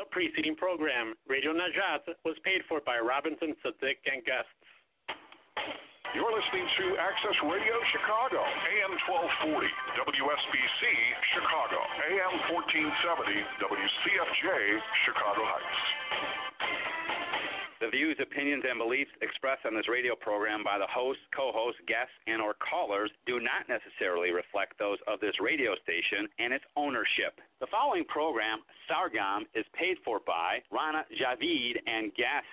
The preceding program, Radio Najat, was paid for by Robinson, Sadiq, and guests. You're listening to Access Radio Chicago, AM 1240, WSBC Chicago, AM 1470, WCFJ Chicago Heights. The views, opinions, and beliefs expressed on this radio program by the host, co-host, guests, and or callers do not necessarily reflect those of this radio station and its ownership. The following program, Sargam, is paid for by Rana Javid and guests.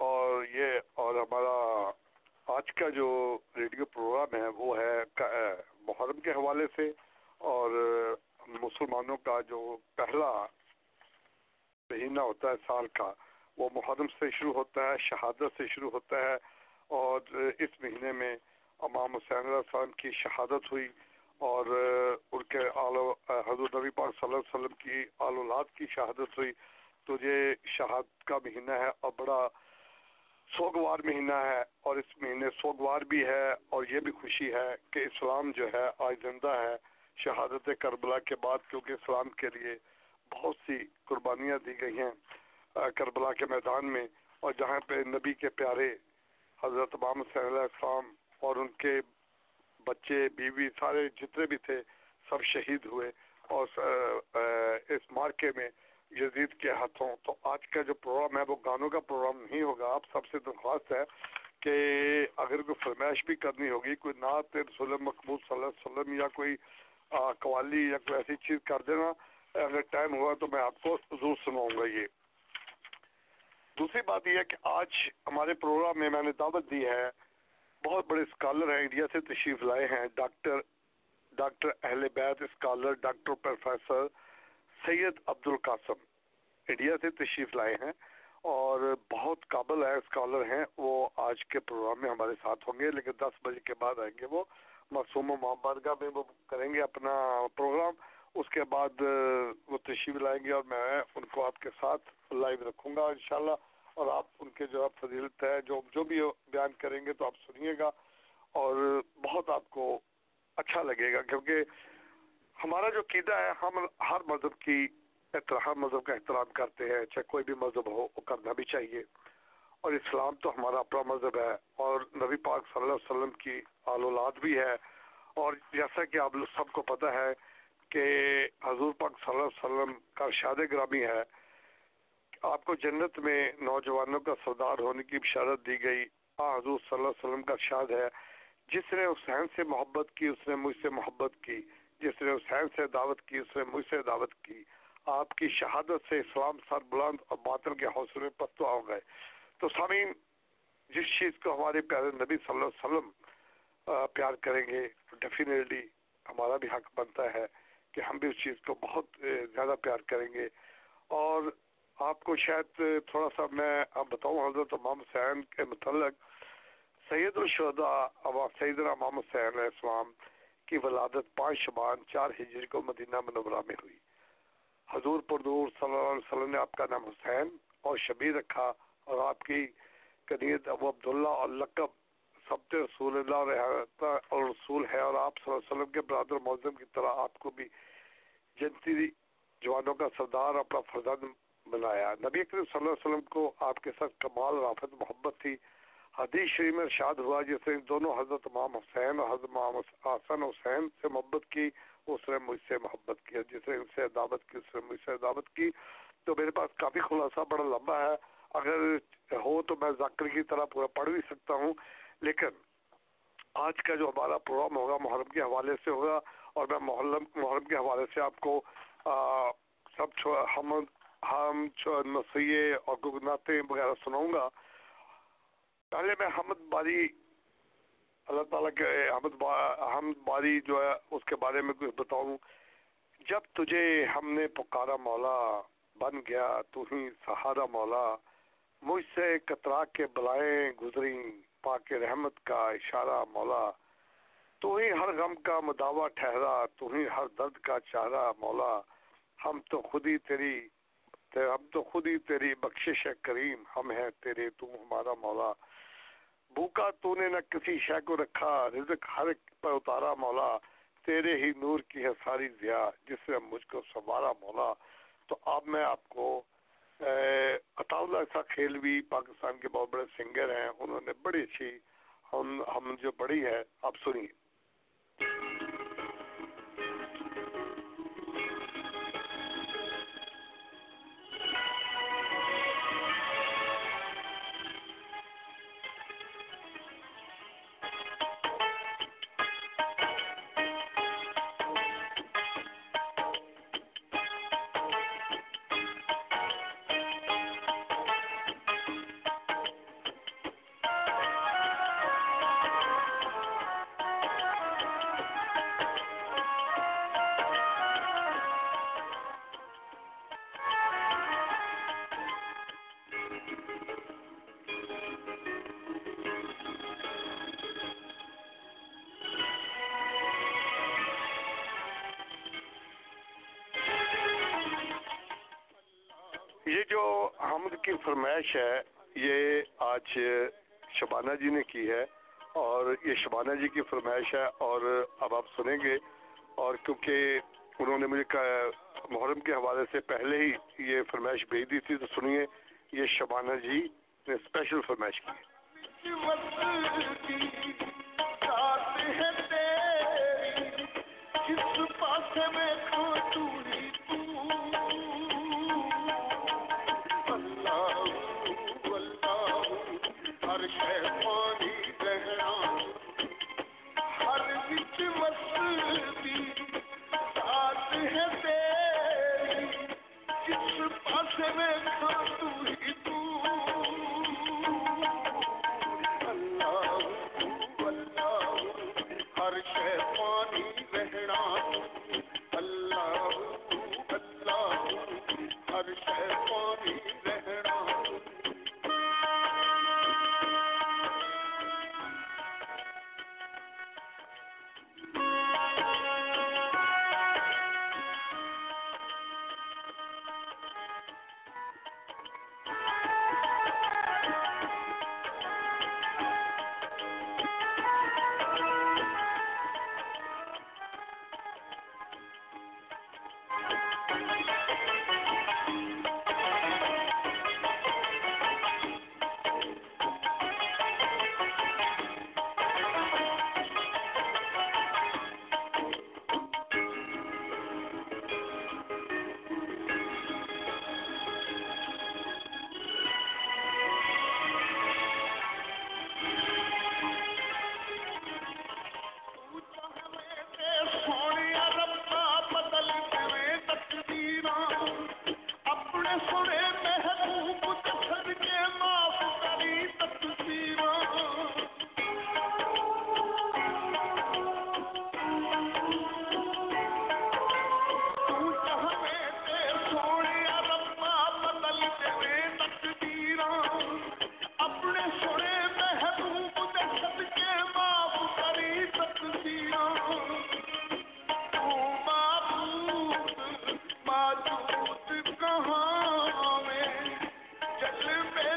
اور یہ، اور ہمارا آج کا جو radio programme ہے، وہ ہے محرم کے حوالے سے۔ اور مسلمانوں کا جو پہلا مہینہ ہوتا ہے سال کا، وہ محرم سے شروع ہوتا ہے، شہادت سے شروع ہوتا ہے۔ اور اس مہینے میں امام حسین علیہ السلام کی شہادت ہوئی۔ اور ان کے آل حضرت نبی پاک صلی اللہ علیہ وسلم کی آل اولاد کی شہادت ہوئی۔ تو یہ شہادت کا مہینہ ہے۔ اور بڑا سوگوار مہینہ ہے اور اس مہینے سوگوار بھی ہے اور یہ بھی خوشی ہے کہ اسلام جو ہے آج زندہ ہے شہادت کربلا کے بعد، کیونکہ اسلام کے لیے بہت سی قربانیاں دی گئی ہیں کربلا کے میدان میں اور جہاں پہ نبی کے پیارے حضرت امام صلی اللہ علیہ السلام اور ان کے بچے، بیوی سارے جتنے بھی تھے، سب شہید ہوئے اور اس مارکے میں یزید کے ہاتھوں۔ تو آج کا جو پروگرام ہے، وہ گانوں کا پروگرام نہیں ہوگا۔ آپ سب سے درخواست ہے کہ اگر کوئی فرمائش بھی کرنی ہوگی، کوئی نعت رسول مقبول صلی اللہ علیہ وسلم یا کوئی قوالی یا کوئی ایسی چیز کر دینا، اگر ٹائم ہوا تو میں آپ کو ضرور سناؤں گا یہ۔ دوسری بات یہ ہے کہ آج ہمارے پروگرام میں میں نے دعوت دی ہے، بہت بڑے اسکالر ہیں، انڈیا سے تشریف لائے ہیں۔ ڈاکٹر ڈاکٹر اہل بیت اسکالر ڈاکٹر پروفیسر سید عبد القاسم انڈیا سے تشریف لائے ہیں اور بہت قابل ہے، اسکالر ہیں۔ وہ آج کے پروگرام میں ہمارے ساتھ ہوں گے، لیکن دس بجے کے بعد آئیں گے وہ۔ معصوم و محمد میں وہ کریں گے اپنا پروگرام۔ اس کے بعد وہ تشریف لائیں گے اور میں ان کو آپ کے ساتھ لائیو رکھوں گا انشاءاللہ۔ اور آپ ان کے جو آپ فضیلت ہے، جو جو بھی بیان کریں گے تو آپ سنیے گا۔ اور بہت آپ کو اچھا لگے گا، کیونکہ ہمارا جو قیدہ ہے، ہم ہر مذہب کی ہر مذہب کا احترام کرتے ہیں، چاہے کوئی بھی مذہب ہو، وہ کرنا بھی چاہیے۔ اور اسلام تو ہمارا اپنا مذہب ہے، اور نبی پاک صلی اللہ علیہ وسلم کی آل اولاد بھی ہے۔ اور جیسا کہ آپ سب کو پتہ ہے کہ حضور پاک صلی اللہ علیہ وسلم کا ارشاد گرامی ہے، آپ کو جنت میں نوجوانوں کا سردار ہونے کی بشارت دی گئی۔ آ، حضور صلی اللہ علیہ وسلم کا ارشاد ہے۔ جس نے حسین سے محبت کی، اس نے مجھ سے محبت کی۔ جس نے حسین سے دعوت کی، اس نے مجھ سے دعوت کی۔ آپ کی شہادت سے اسلام سر بلند اور باطل کے حوصلے پستہ ہو گئے۔ تو سامعین، جس چیز کو ہمارے پیارے نبی صلی اللہ علیہ وسلم پیار کریں گے ڈیفینیٹلی ہمارا بھی حق بنتا ہے کہ ہم بھی اس چیز کو بہت زیادہ پیار کریں گے۔ اور آپ کو شاید تھوڑا سا میں اب بتاؤں، حضرت امام حسین کے متعلق، سید الشہداء سیدنا امام حسین علیہ السلام کی ولادت پانچ شبان چار ہجری کو مدینہ منورہ میں ہوئی۔ حضور پردور صلی اللہ علیہ وسلم نے آپ کا نام حسین اور شبیر رکھا اور آپ کی کنیت ابو عبداللہ اور لقب سبت رسول اللہ اور رسول ہے اور آپ صلی اللہ علیہ وسلم کے برادر معظم کی طرح آپ کو بھی جنتی جوانوں کا سردار اپنا فرزند بنایا۔ نبی اکرم صلی اللہ علیہ وسلم کو آپ کے ساتھ کمال، رافت، محبت تھی۔ حدیث شریف میں ارشاد ہوا جس نے دونوں حضرت امام حسین اور حضرت امام حسن حسین سے محبت کی، اس نے مجھ سے محبت کی جس نے ان سے دعوت کی، اس نے مجھ سے دعوت کی۔ تو میرے پاس کافی خلاصہ بڑا لمبا ہے۔ اگر ہو تو میں ذکر کی طرح پورا پڑھ بھی سکتا ہوں۔ لیکن آج کا جو ہمارا پروگرام ہوگا، محرم کے حوالے سے ہوگا اور میں محرم محرم کے حوالے سے آپ کو سب ہم ہم نسیے اور گنگناتے وغیرہ سناؤں گا۔ پہلے میں حمد باری، اللہ تعالیٰ کے حمد با، حمد باری جو ہے، اس کے بارے میں کچھ بتاؤں۔ جب تجھے ہم نے پکارا مولا بن گیا، تو ہی سہارا مولا مجھ سے کترا کے بلائیں گزری پاک رحمت کا اشارہ مولا۔ تو ہی ہر غم کا مداوع ٹھہرا، تو ہی ہر درد کا چارہ مولا۔ ہم تو خود ہی تیری، ہم تو خود ہی تیری بخشش کریم، ہم ہیں تیرے، تو ہمارا مولا۔ بھوکا تو نے نہ کسی شے کو رکھا، رزق ہر ایک پر اتارا مولا، تیرے ہی نور کی ہے ساری ضیا جس سے مجھ کو سنوارا مولا۔ تو اب میں آپ کو اطاولہ ایسا کھیلوی پاکستان کے بہت بڑے سنگر ہیں، انہوں نے بڑی اچھی ہم ہم جو بڑی ہے، آپ سنیے۔ فرمائش ہے، یہ آج شبانہ جی نے کی ہے اور یہ شبانہ جی کی فرمائش ہے اور اب آپ سنیں گے اور کیونکہ انہوں نے مجھے محرم کے حوالے سے پہلے ہی یہ فرمائش بھیج دی تھی، تو سنیے، یہ شبانہ جی نے اسپیشل فرمائش کی جس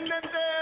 Independente.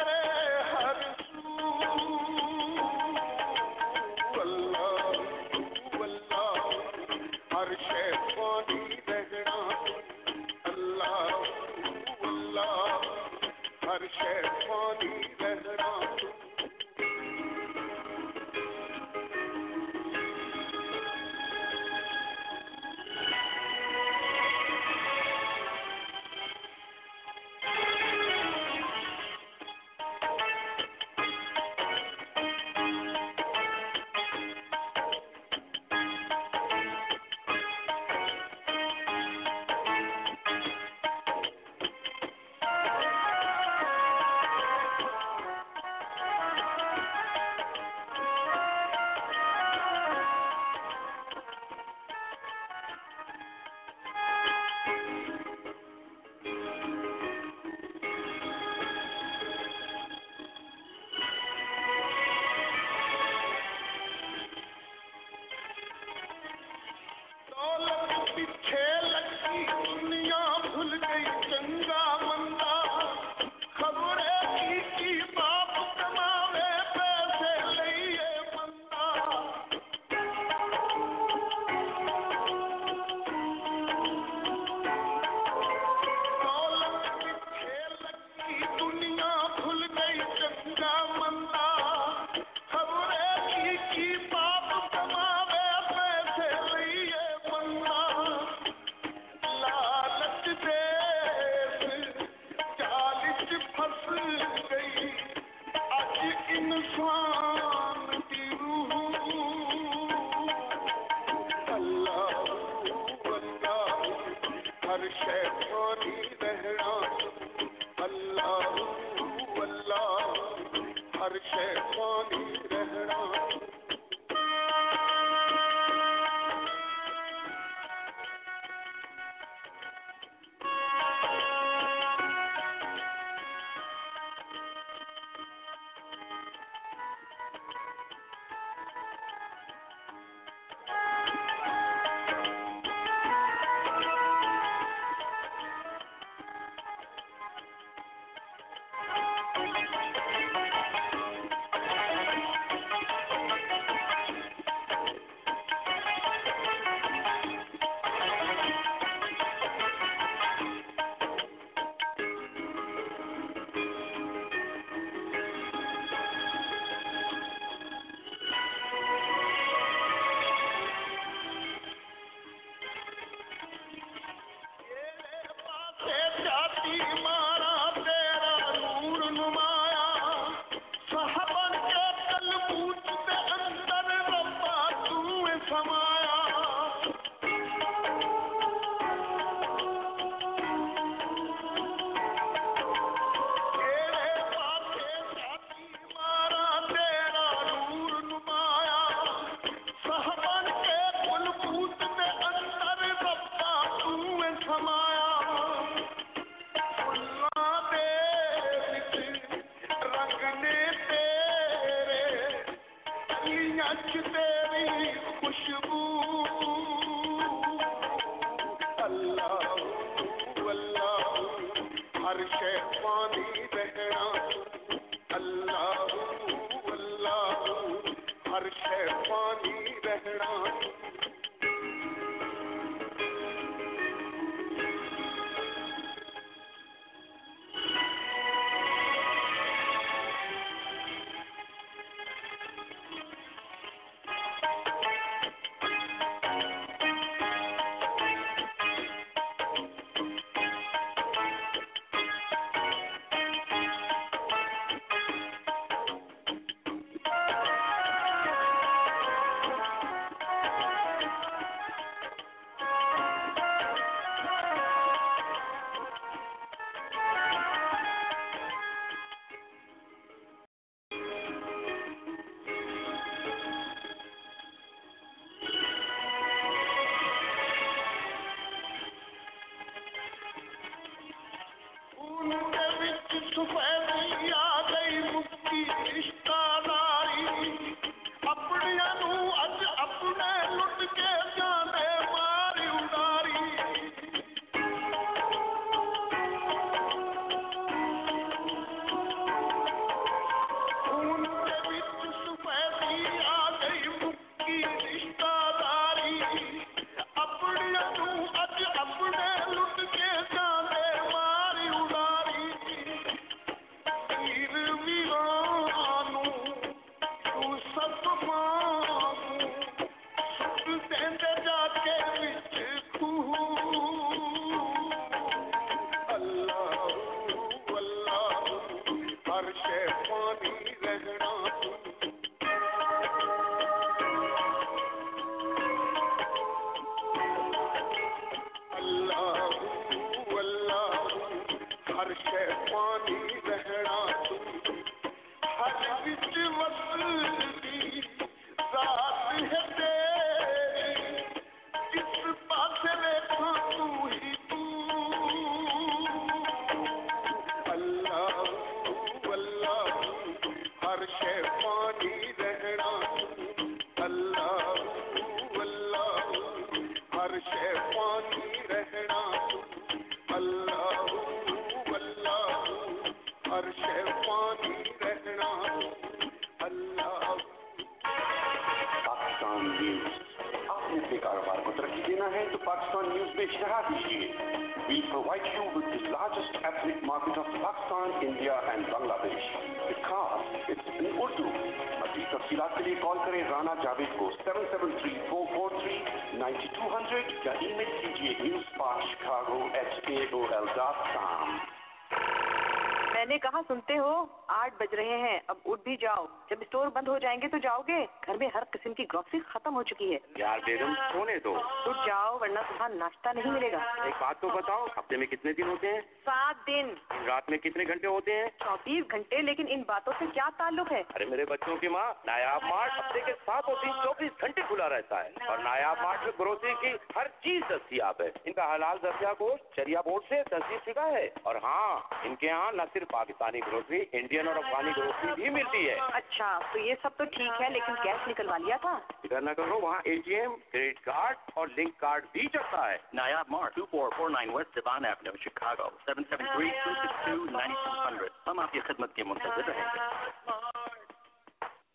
اسٹور بند ہو جائیں گے تو جاؤ گے۔ گھر میں ہر قسم کی گروسری ختم ہو چکی ہے۔ یار بیگم سونے دو۔ اٹھ جاؤ ورنہ صبح ناشتہ نہیں ملے گا۔ ایک بات تو بتاؤ ہفتے میں کتنے دن ہوتے ہیں؟ سات دن۔ رات میں کتنے گھنٹے ہوتے ہیں؟ چوبیس گھنٹے لیکن ان باتوں سے کیا تعلق ہے؟ ارے میرے بچوں کی ماں نایاب مارٹ ہفتے کے ساتوں دن چوبیس گھنٹے کھلا رہتا ہے۔ اور نایاب مارٹ میں گروسری کی ہر چیز دستیاب ہے۔ ان کا حلال درجہ گوشت شریا بورڈ سے تصدیق شدہ ہے۔ اور ہاں ان کے یہاں نہ صرف پاکستانی گروسری انڈین اور افغانی گروسری بھی ملتی ہے۔ اچھا تو یہ سب تو ٹھیک ہے لیکن کیش نکلوا لیا تھا؟ فکر نہ کرو وہاں A T M credit card اور لنک کارڈ بھی چلتا ہے۔ Nayab Mart, 2449 West Devon Avenue, Chicago, 773-262-9200. ہم آپ کی خدمت کے منتظر رہیں گے۔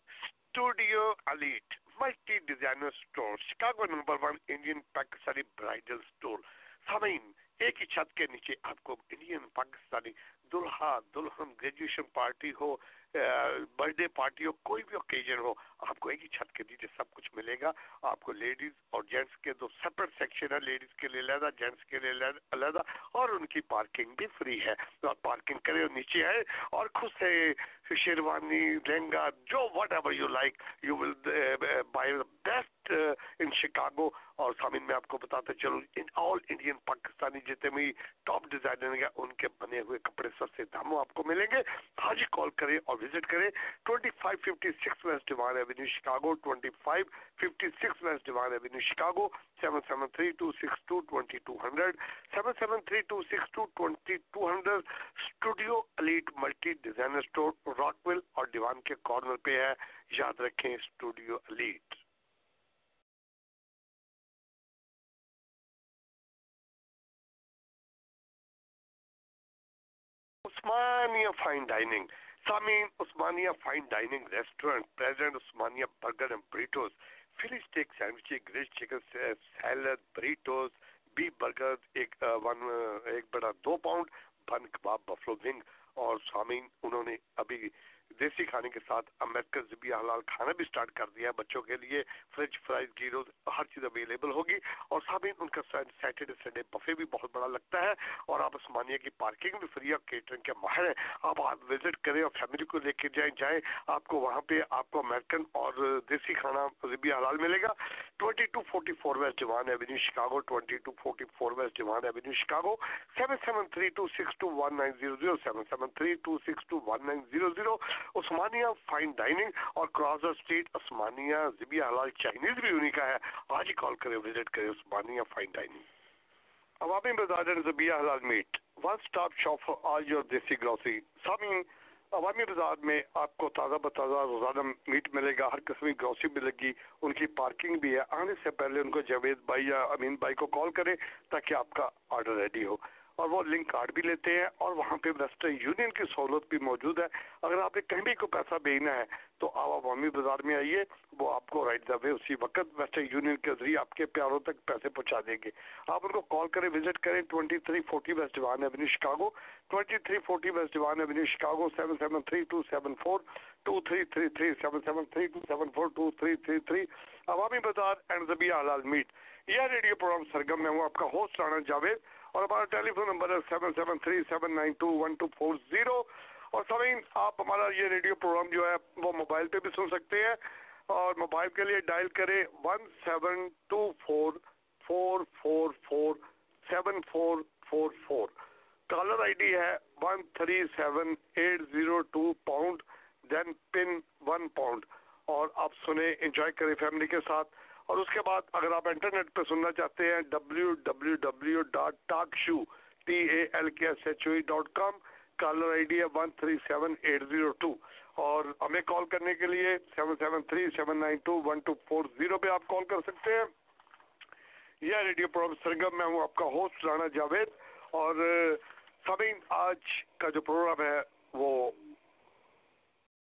Studio elite multi designer store Chicago number one Indian Pakistani bridal store سامعین ایک ہی چھت کے نیچے آپ کو انڈین پاکستانی دلہا دلہن گریجویشن پارٹی ہو برتھ ڈے پارٹی ہو کوئی بھی اوکیزن ہو آپ کو ایک ہی چھت کے نیچے سب کچھ ملے گا۔ آپ کو لیڈیز اور جینٹس کے دو سپریٹ سیکشن ہے لیڈیز کے لیے علیحدہ، جینٹس کے لیے علیحدہ اور ان کی پارکنگ بھی فری ہے۔ تو آپ پارکنگ کریں اور نیچے آئے اور خود سے شیروانی، لہنگا، جو whatever you like you will buy the best in Chicago اور سامن میں آپ کو بتاتے چلو ان آل انڈین پاکستانی جتنے بھی ٹاپ ڈیزائنر ہیں، ان کے بنے ہوئے کپڑے سستے داموں آپ کو ملیں گے۔ آج ہی کال کریں اور وزٹ کریں۔ Twenty five fifty six west Devon avenue Chicago twenty five fifty six west Devon avenue Chicago seven seven three two six two twenty two hundred seven seven three two six two twenty two hundred studio Elite multi designer store Rockwell well اور Devon کے corner پہ ہے. یاد رکھیں studio Elite Usmania fine dining سامین Usmania fine dining restaurant present Usmania burger and burritos Philly steak sandwich grill chicken salad burritos, B burger, ایک one, ایک بڑا دو pound, bun kebab, buffalo wing اور سامین انہوں نے ابھی دیسی کھانے کے ساتھ امریکن زبی حلال کھانا بھی سٹارٹ کر دیا ہے۔ بچوں کے لیے فرینچ فرائز گیروز ہر چیز اویلیبل ہوگی۔ اور سامعین، ان کا سیٹرڈے سنڈے بفے بھی بہت بڑا لگتا ہے۔ اور آپ عثمانیہ کی پارکنگ بھی فری اور کیٹرنگ کے ماہر ہیں۔ آپ آپ وزٹ کریں اور فیملی کو لے کے جائیں جائیں آپ کو وہاں پہ آپ کو امریکن اور دیسی کھانا زبی حلال ملے گا۔ Twenty two forty four west Devon avenue Chicago twenty two forty four west Devon avenue Chicago seven seven three two six two one nine zero zero seven seven three two six two one nine zero zero Usmania fine dining اور کرازر street عثمانیہ زبی حلال Chinese بھی انہیں کا ہے۔ آج ہی کال کریں visit کریں عثمانیہ فائن ڈائننگ عوامی بازار اینڈ زبیہ حلال meat one stop shop for all your desi grocery سامعین عوامی بازار میں آپ کو تازہ بتازہ روزانہ میٹ ملے گا، ہر قسم کی گروسری ملے گی ان کی پارکنگ بھی ہے۔ آنے سے پہلے ان کو جاوید بھائی یا امین بھائی کو کال کریں تاکہ آپ کا آرڈر ریڈی ہو۔ اور وہ لنک کارڈ بھی لیتے ہیں اور وہاں پہ ویسٹرن یونین کی سہولت بھی موجود ہے۔ اگر آپ نے کہیں بھی کو پیسہ بھیجنا ہے تو آپ عوامی بازار میں آئیے، وہ آپ کو رائٹ دا وے اسی وقت ویسٹرن یونین کے ذریعے آپ کے پیاروں تک پیسے پہنچا دیں گے۔ آپ ان کو کال کریں وزٹ کریں twenty three forty west Devon avenue Chicago twenty three forty west Devon avenue Chicago seven seven three two seven four two three three three seven seven three two seven four two three three three Awami Bazaar and زبیہ حلال meat یہ radio program Sargam میں ہوں۔ آپ کا host Rana Javed. اور ہمارا telephone number ہے seven seven three seven nine two one two four zero اور سمین، آپ ہمارا یہ ریڈیو پروگرام جو ہے، وہ موبائل پہ بھی سن سکتے ہیں اور موبائل کے لیے ڈائل کریں one seven two four four four four seven four four four. Caller I D ہے one three seven eight zero two pound, then pin one pound. اور آپ سنیں، انجوائے کریں فیملی کے ساتھ۔ اور اس کے بعد اگر آپ انٹرنیٹ پہ سننا چاہتے ہیں W W W dot talk show T A L K S H O dot com caller I D ہے one three seven eight zero two اور ہمیں کال کرنے کے لیے seven seven three seven nine two one two four zero پہ آپ کال کر سکتے ہیں۔ یہ ریڈیو پروگرام سرگم میں ہوں، آپ کا ہوسٹ رانا جاوید۔ اور سمین، آج کا جو پروگرام ہے، وہ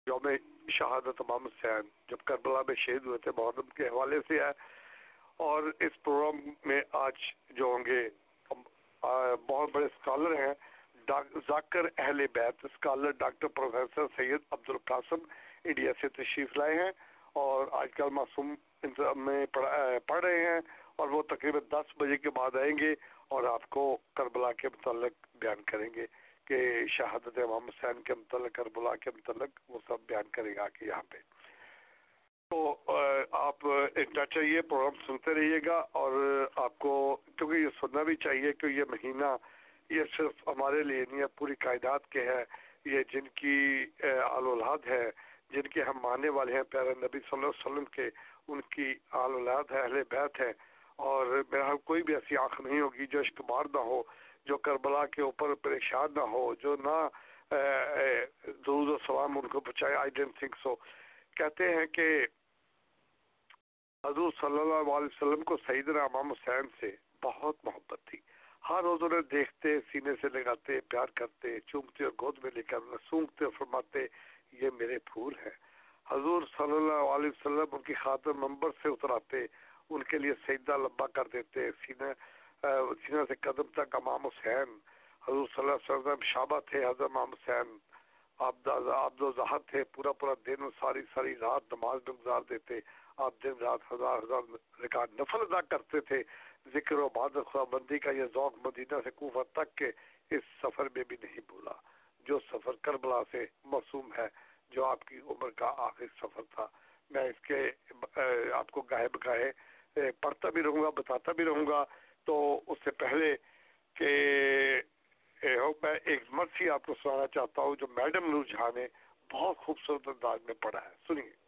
یوم شہادت امام حسین، جب کربلا میں شہید ہوئے تھے محرم کے حوالے سے ہے۔ اور اس پروگرام میں آج جو ہوں گے بہت بڑے اسکالر ہیں۔ ذاکر اہل بیت اسکالر ڈاکٹر پروفیسر سید عبد القاسم انڈیا سے تشریف لائے ہیں۔ اور آج کل معصوم میں پڑھ رہے ہیں۔ اور وہ تقریباً دس بجے کے بعد آئیں گے اور آپ کو کربلا کے متعلق بیان کریں گے۔ کہ شہادت امام حسین کے متعلق، کربلا کے متعلق وہ سب بیان کرے گا کہ یہاں پہ۔ تو آپ ڈٹ چاہیے، پروگرام سنتے رہیے گا اور آپ کو، کیونکہ یہ سننا بھی چاہیے کہ یہ مہینہ، یہ صرف ہمارے لیے نہیں ہے، پوری قائدات کے ہے۔ یہ جن کی آل اولاد ہے، جن کے ہم ماننے والے ہیں، پیارے نبی صلی اللہ علیہ وسلم کے، ان کی آل اولاد ہے، اہل بیت ہے اور میرا کوئی بھی ایسی آنکھ نہیں ہوگی جو اشکبار نہ ہو۔ جو کربلا کے اوپر پریشان نہ ہو، جو نہ درود و سلام ان کو پہنچائے آئی ڈینٹ تھنک سو کہتے ہیں کہ حضور صلی اللہ علیہ وسلم کو سیدنا امام حسین سے بہت محبت تھی۔ ہر روز انہیں دیکھتے، سینے سے لگاتے، پیار کرتے، چومتے اور گود میں لے کر سونگتے اور فرماتے، یہ میرے پھول ہیں۔ حضور صلی اللہ علیہ وسلم ان کی خاطر ممبر سے اتراتے، ان کے لیے سجدہ لمبا کر دیتے، سینے سینہ سے قدم تک امام حسین، حضور صلی اللہ علیہ وسلم شابہ تھے، حضرت امام حسین آپ دو ظاہر تھے، پورا پورا دن اور ساری ساری رات نماز میں گزار دیتے، آپ دن رات ہزار ہزار رکعت نفل ادا کرتے تھے۔ ذکر و باد خدا بندی کا یہ ذوق مدینہ سے کوفہ تک کے اس سفر میں بھی نہیں بھولا۔ جو سفر کربلا سے معصوم ہے، جو آپ کی عمر کا آخری سفر تھا۔ میں اس کے آپ کو گاہے بگاہے پڑھتا بھی رہوں گا، بتاتا بھی رہوں گا۔ تو اس سے پہلے کہ میں ایک مرسی آپ کو سنانا چاہتا ہوں، جو میڈم نور جہاں نے بہت خوبصورت انداز میں پڑھا ہے، سنیے۔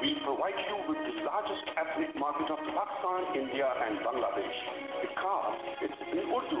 We provide you with the largest ethnic market of Pakistan, India and Bangladesh because it's in Urdu.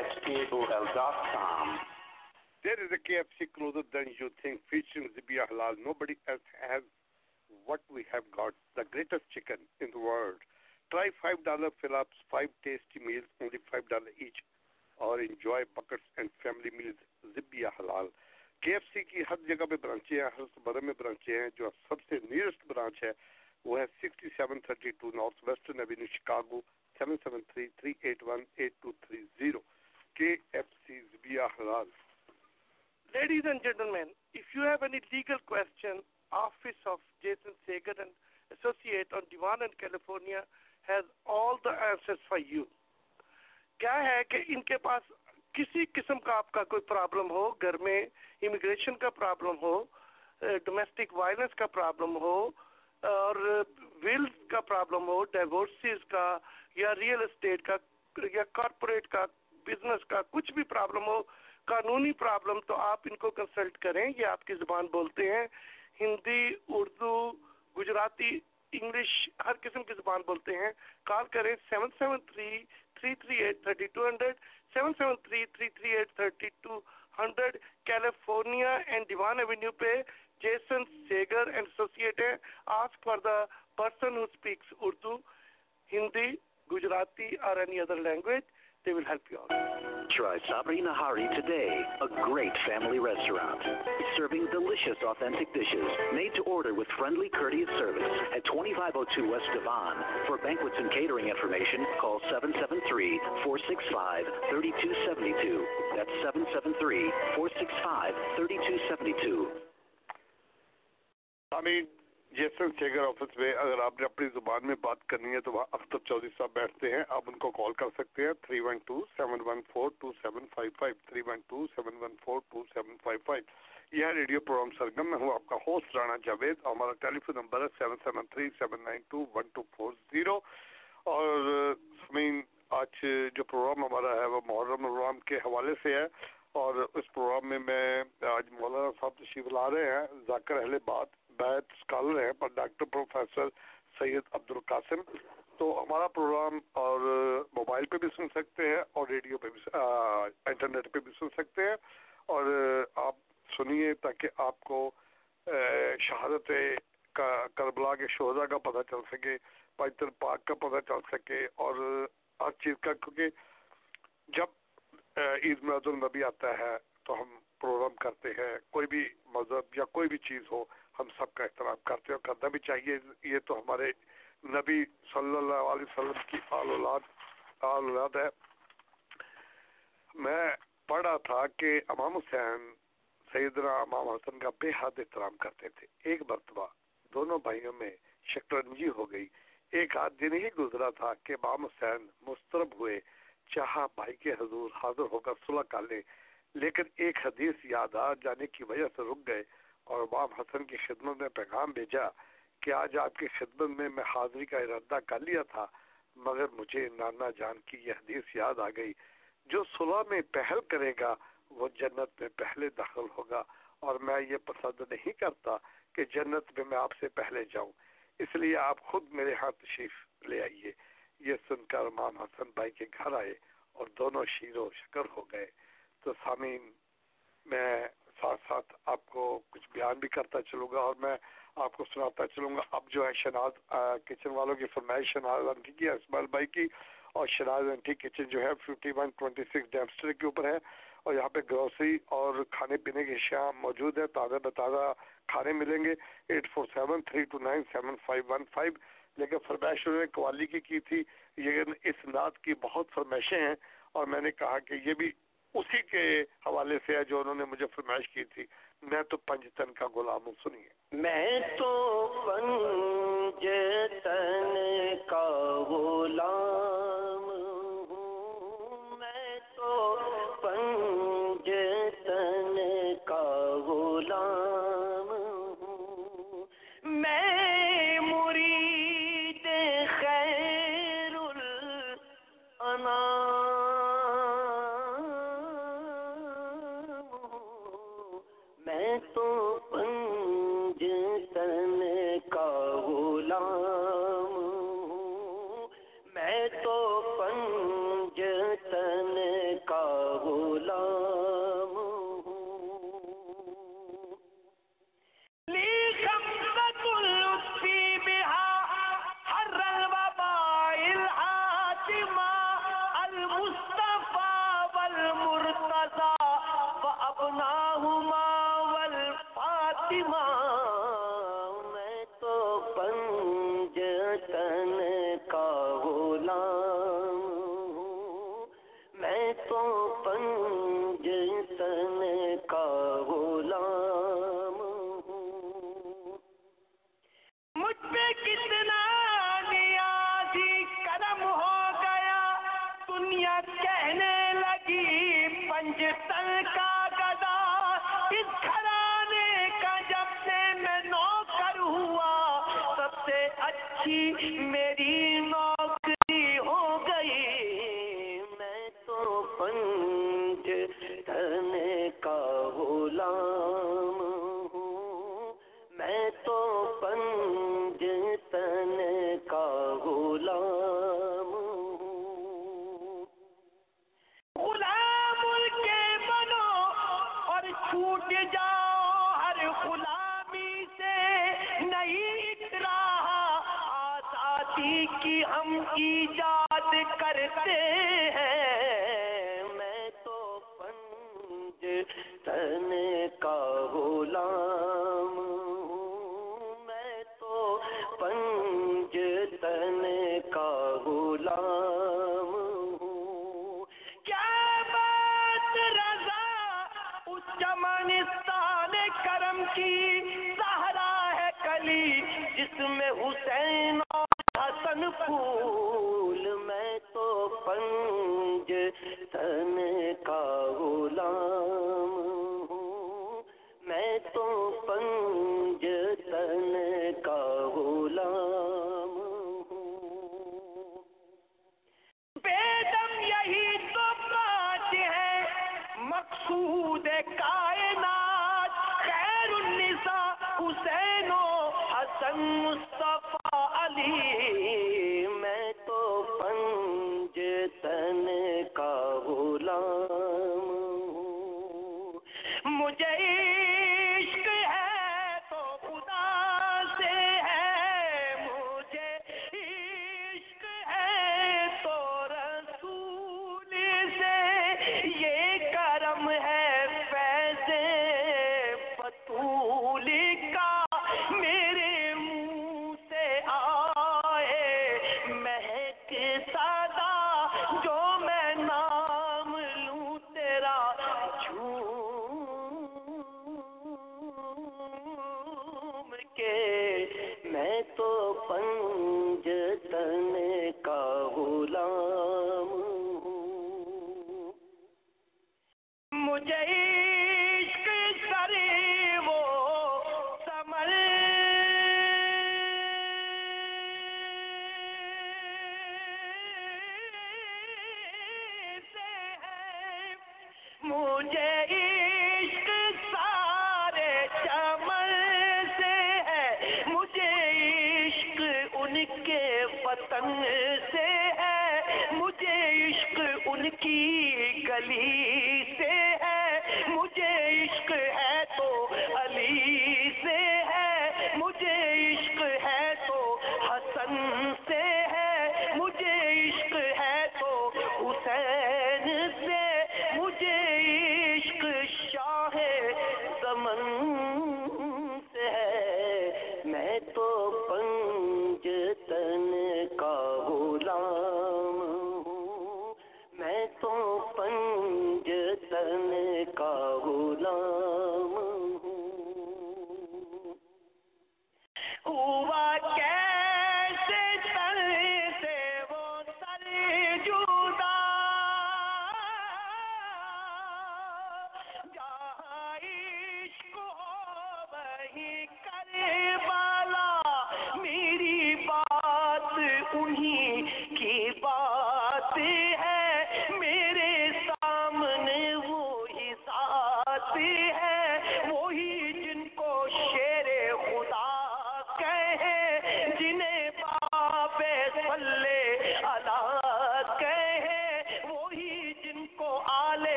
H K O L There is a KFC closer than you think featuring Zibia Halal. Nobody else has what we have got, the greatest chicken in the world. Try five dollar fill-ups, five tasty meals, only five dollar each, or enjoy buckets and family meals. Zibia halal. KFC ki har jagah pe branches hain, har suburb mein branches hain. Jo sabse nearest branch hai, wo hai 6732 Northwestern Avenue, Chicago, 773-381-8230. KFC Zibia halal. Ladies and gentlemen, if you have any legal question, office of Jason Sager and associate on demand in California has all the answers for you. کیا ہے کہ ان کے پاس کسی قسم کا آپ کا کوئی پرابلم ہو، گھر میں امیگریشن کا پرابلم ہو ڈومیسٹک وائلنس کا پرابلم ہو، اور ویل کا پرابلم ہو ڈیورسز کا یا ریئل اسٹیٹ کا یا کارپوریٹ کا بزنس کا کچھ بھی پرابلم ہو، قانونی پرابلم تو آپ ان کو کنسلٹ کریں، یہ آپ کی زبان بولتے ہیں ہندی، اردو، گجراتی، انگلش ہر قسم کی زبان بولتے ہیں۔ کال کریں seven seven three three three eight thirty two hundred seven seven three three three eight thirty two hundred California and Devon avenue پہ جیسن سیگر اینڈ ایسوسیٹ ہے ask for the person who speaks Urdu, Hindi, Gujarati اور any other language they will help you out. Try Sabri Nahari today, a great family restaurant. Serving delicious, authentic dishes made to order with friendly, courteous service at 2502 West Devon. For banquets and catering information, call 773 465 3272. That's 773 465 3272. I mean, جیسے شیگر office میں اگر آپ نے اپنی زبان میں بات کرنی ہے تو وہاں اختر چودھری صاحب بیٹھتے ہیں، آپ ان کو کال کر سکتے ہیں three one two seven one four two seven five five three one two seven one four two seven five five یہ ریڈیو پروگرام سرگم میں ہوں آپ کا ہوسٹ رانا جاوید، اور ہمارا ٹیلی فون نمبر ہے seven seven three seven nine two one two four zero اور سمین، آج جو پروگرام ہمارا ہے وہ محرم الرام کے حوالے سے ہے۔ اور اس پروگرام میں میں آج مولانا صاحب تشریف لا رہے ہیں، ذاکر اہل بات بیت اسکالر ہیں پر ڈاکٹر پروفیسر سید عبد القاسم تو ہمارا پروگرام اور موبائل پہ بھی سن سکتے ہیں اور ریڈیو پہ بھی انٹرنیٹ پہ بھی سن سکتے ہیں۔ اور آپ سنیے تاکہ آپ کو شہادت کا، کربلا کے شہدا کا پتہ چل سکے پائتر پاک کا پتہ چل سکے اور ہر چیز کا۔ کیونکہ جب عید میلاد النبی آتا ہے تو ہم پروگرام کرتے ہیں، کوئی بھی مذہب یا کوئی بھی چیز ہو ہم سب کا احترام کرتے اور کرنا بھی چاہیے۔ یہ تو ہمارے نبی صلی اللہ علیہ وسلم کی آل اولاد آل اولاد ہے۔ میں پڑھا تھا کہ امام حسین، سیدنا امام حسن کا بے حد احترام کرتے تھے۔ ایک مرتبہ دونوں بھائیوں میں شکرنجی ہو گئی۔ ایک آدھ دن ہی گزرا تھا کہ امام حسین مسترب ہوئے۔ چاہا بھائی کے حضور حاضر ہو کر صلح کر لیں، لیکن ایک حدیث یاد آ جانے کی وجہ سے رک گئے۔ اور امام حسن کی خدمت میں پیغام بھیجا کہ آج آپ کی خدمت میں میں حاضری کا ارادہ کر لیا تھا، مگر مجھے نانا جان کی یہ حدیث یاد آ گئی۔ جو صلح میں پہل کرے گا، وہ جنت میں پہلے داخل ہوگا۔ اور میں یہ پسند نہیں کرتا کہ جنت میں میں آپ سے پہلے جاؤں۔ اس لیے آپ خود میرے ہاتھ تشریف لے آئیے۔ یہ سن کر امام حسن بھائی کے گھر آئے اور دونوں شیر و شکر ہو گئے۔ تو سامین میں ساتھ ساتھ آپ کو کچھ بیان بھی کرتا چلوں گا اور میں آپ کو سناتا چلوں گا۔ اب جو ہے شناز کچن والوں کی فرمائش شناز انٹھی کی اسمال بھائی کی اور شناز انٹھی کچن جو ہے fifty one twenty six Dempster کے اوپر ہے اور یہاں پہ گروسری اور کھانے پینے کی اشیاء موجود ہیں۔ تازہ بتازہ کھانے ملیں گے۔ Eight four seven three two nine seven five one five. لیکن فرمائش انہوں نے قوالی کی کی تھی۔ لیکن اس نعت کی بہت فرمائشیں ہیں اور میں نے کہا کہ یہ بھی اسی کے حوالے سے ہے جو انہوں نے مجھے فرمائش کی تھی، میں تو پنجتن کا غلام ہوں، سنیے۔ میں تو پنجتن کا غلام الرضا فأبناهما والفاطمة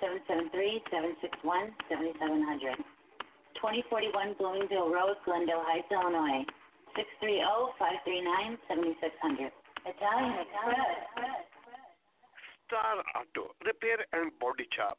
Seven seven three seven six one seven seven hundred. Twenty forty one Bloomingdale Road, Glendale Heights, Illinois. 630-539-7600. Italian Express. repair. Auto repair and body shop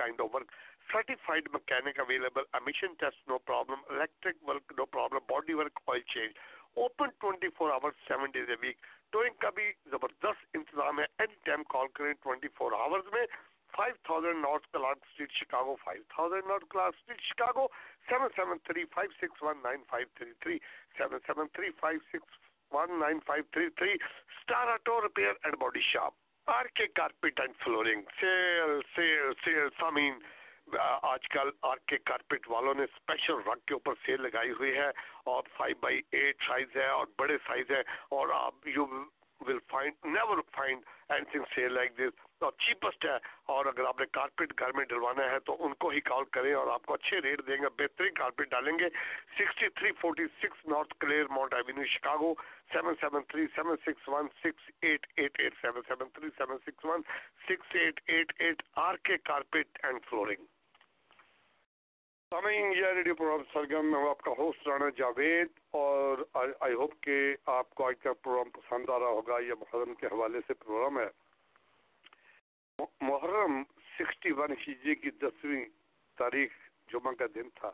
kind of work certified mechanic available, emission test, no problem, electric work, no problem, body work, oil change. Open twenty four hour seven days a week towing کا بھی زبردست انتظام ہے any time call کریں twenty four hours میں five thousand north Clark street Chicago five thousand north Clark street Chicago seven seven three five six one nine five three three seven seven three five six one nine five three three star auto repair and body shop R K carpet and flooring sale sale sale سامین آج کل are K carpet والوں نے special رگ کے اوپر cell لگائی ہوئی ہے اور فائیو بائی ایٹ سائز ہے اور بڑے سائز ہے اور آپ you will find never find and thing sale like this اور چیپسٹ ہے اور اگر آپ نے کارپیٹ گھر میں ڈلوانا ہے تو ان کو ہی کال کریں اور آپ کو اچھے ریٹ دیں گے، بہترین کارپیٹ ڈالیں گے۔ Sixty three forty six north Claremont avenue Chicago seven seven three seven six one six eight eight eight seven seven three seven six one six eight eight eight R K carpet and flooring سامعین، یہ radio program Sargam میں ہوں آپ کا host Rana Javed اور I hope کہ آپ کو آج کا پروگرام پسند آ رہا ہوگا، یہ محرم کے حوالے سے پروگرام ہے۔ محرم سکسٹی ون ہجری کی دسویں تاریخ جمعہ کا دن تھا۔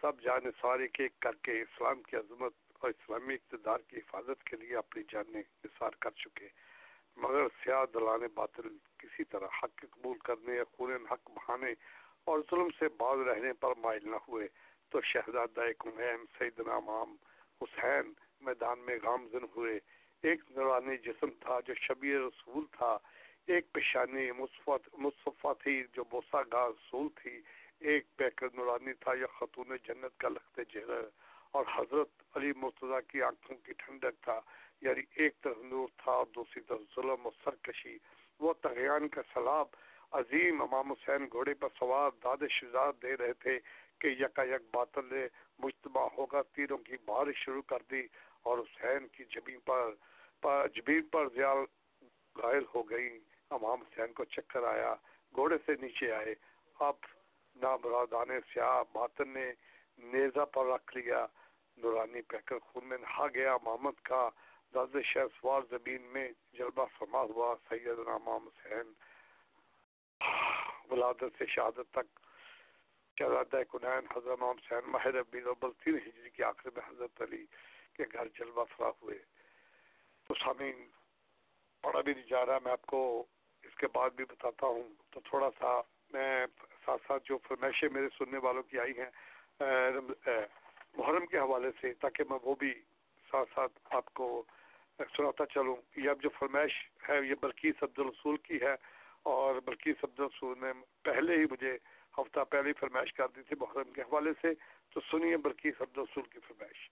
سب جانے سارے کے کر کے اسلام کی عظمت اور اسلامی اقتدار کی حفاظت کے لیے اپنی جانیں نثار کر چکے۔ مگر سیاہ دلانے باطل کسی طرح حق قبول کرنے یا خون حق بہانے اور ظلم سے باز رہنے پر مائل نہ ہوئے، تو شہزادہ کمہم سیدنا امام حسین میدان میں گامزن ہوئے۔ ایک نورانی جسم تھا جو شبیر رسول تھا، ایک پیشانی مصفہ تھی جو بوسا گاہ رسول تھی۔ ایک پیکر نورانی تھا یا خاتون جنت کا لگتے جہر اور حضرت علی مرتضی کی آنکھوں کی ٹھنڈک تھا یعنی ایک طرف نور تھا اور دوسری طرف ظلم اور سرکشی۔ وہ تغیان کا سلاب عظیم امام حسین گھوڑے پر سوار داد شجاعت دے رہے تھے کہ یکا یک باطل نے مجتمع ہوگا تیروں کی بارش شروع کر دی اور حسین کی جبین پر, پر جبین پر زیال غائل ہو گئی۔ امام حسین کو چکر آیا گھوڑے سے نیچے آئے۔ اب نابرادان سیاہ باطن نے نیزہ پر رکھ لیا۔ نورانی پہکر خون میں نہا گیا۔ محمد کا داد سوار زمین میں جلبہ فرما ہوا۔ سیدنا امام حسین ولادت سے شہادت تک شہزادہ کنین حضرت امام حسین ماہر ربی الاول تین ہجری کے آخر میں حضرت علی کے گھر جلوہ فرا ہوئے۔ تو سامعین پڑھا بھی نہیں جا رہا میں آپ کو اس کے بعد بھی بتاتا ہوں۔ تو تھوڑا سا میں ساتھ ساتھ جو فرمائشیں میرے سننے والوں کی آئی ہیں محرم کے حوالے سے، تاکہ میں وہ بھی ساتھ ساتھ آپ کو سناتا چلوں۔ یہ اب جو فرمائش ہے، یہ بلکیس عبد الرسول کی ہے اور بلکہ عبد الرسول نے پہلے ہی مجھے ہفتہ پہلے ہی فرمائش کر دی تھی محرم کے حوالے سے، تو سنیے بلکہ عبد الرسول کی فرمائش۔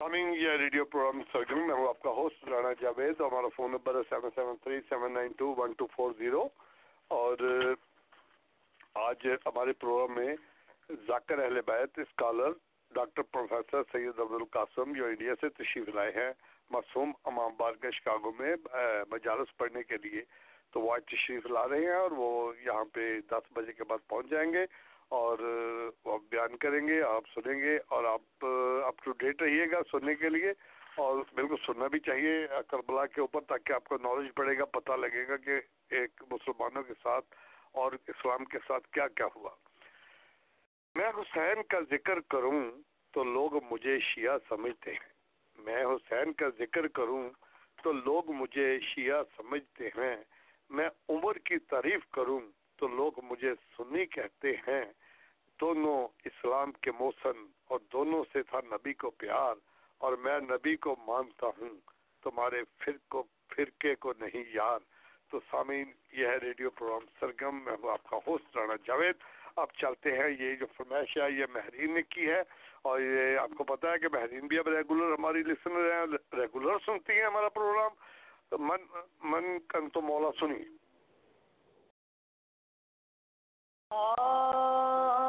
کمنگ یہ ریڈیو پروگرام سرگم میں ہوں آپ کا ہوسٹ رانا جاوید ہمارا فون نمبر ہے seven seven three seven nine two one two four zero اور، آج ہمارے پروگرام میں ذاکر اہل بیت scholar doctor professor Syed Abdulqasim جو انڈیا سے تشریف لائے ہیں، معصوم امام بارگاہ شکاگو میں مجالس پڑھنے کے لیے. تو وہ آج تشریف لا رہے ہیں اور وہ یہاں پہ دس بجے کے بعد پہنچ جائیں گے. اور وہ آپ بیان کریں گے، آپ سنیں گے اور آپ اپ ٹو ڈیٹ رہیے گا سننے کے لیے اور بالکل سننا بھی چاہیے کربلا کے اوپر تاکہ آپ کو نالج پڑے گا، پتہ لگے گا کہ ایک مسلمانوں کے ساتھ اور اسلام کے ساتھ کیا کیا ہوا۔ میں حسین کا ذکر کروں تو لوگ مجھے شیعہ سمجھتے ہیں۔ میں حسین کا ذکر کروں تو لوگ مجھے شیعہ سمجھتے ہیں۔ میں عمر کی تعریف کروں تو لوگ مجھے سنی کہتے ہیں، دونوں اسلام کے موسم اور دونوں سے تھا نبی کو پیار، اور میں نبی کو مانتا ہوں۔ تمہارے فرقو فرقے کو نہیں یار۔ تو سامعین، یہ ہے ریڈیو پروگرام سرگم میں ہوں آپ کا ہوسٹ رانا جاوید۔ اب چلتے ہیں یہ جو فرمائش ہے، یہ مہرین نے کی ہے۔ اور یہ آپ کو پتا ہے کہ مہرین بھی اب ریگولر ہماری لسنر ہیں ریگولر سنتی ہیں ہمارا پروگرام۔ من من کن تو مولا سنی۔ من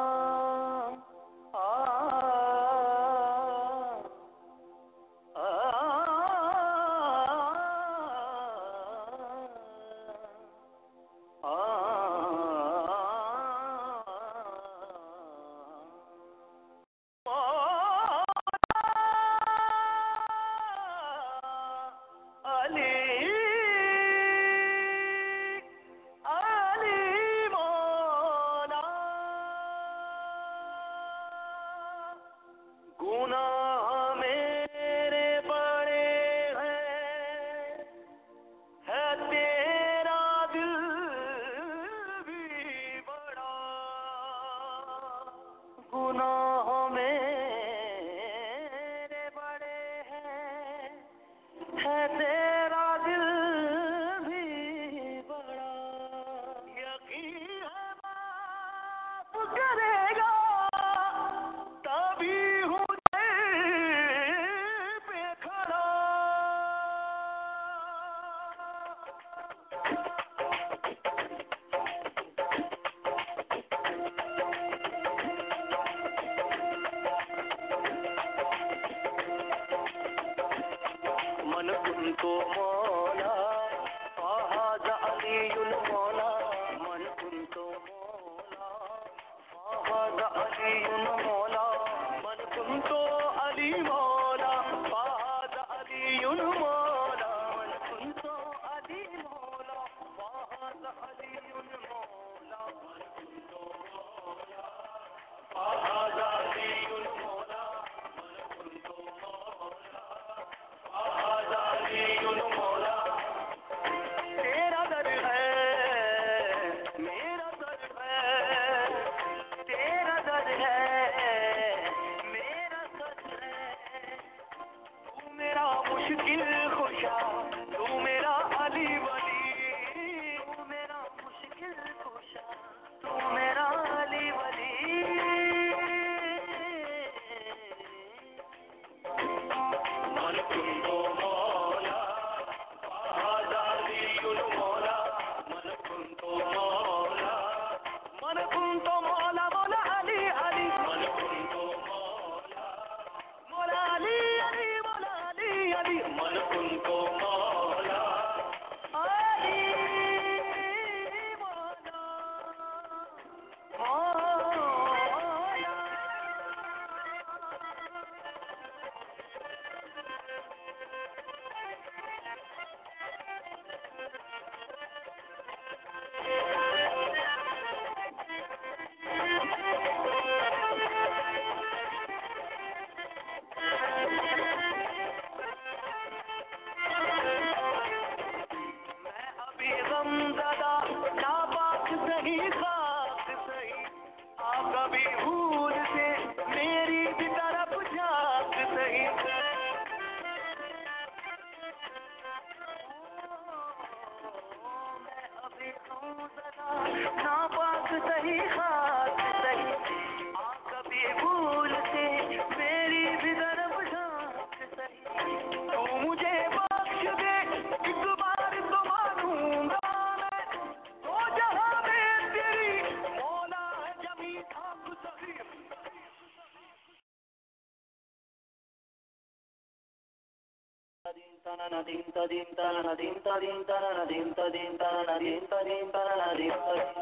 తననదిం తదిం తననదిం తదిం తననదిం తదిం తననదిం తదిం తననదిం తదిం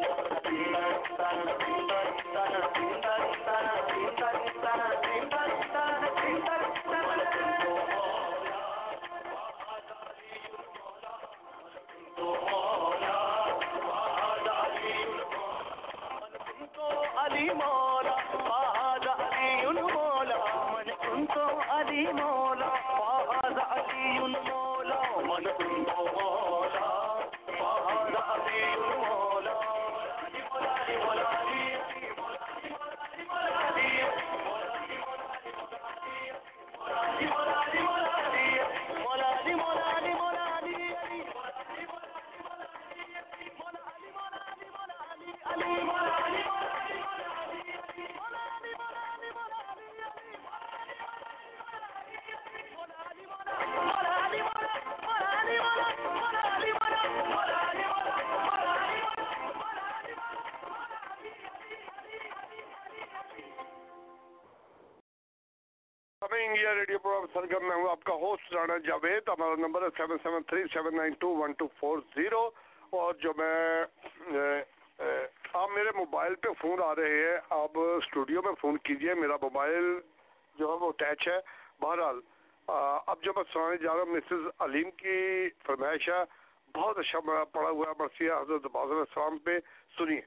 తననదిం తదిం తననదిం తదిం سر، جب میں ہوں آپ کا ہوسٹ رانا جاوید، ہمارا نمبر ہے seven seven three seven nine two one two four zero اور جو میں آپ میرے موبائل پہ فون آ رہے ہیں، آپ اسٹوڈیو میں فون کیجیے، میرا موبائل جو ہے وہ اٹیچ ہے۔ بہرحال اب جو میں سنانے جا رہا ہوں مسز علیم کی فرمائش ہے۔ بہت اچھا پڑا ہوا ہے مرثیہ حضرت باضر السلام پہ، سنیے۔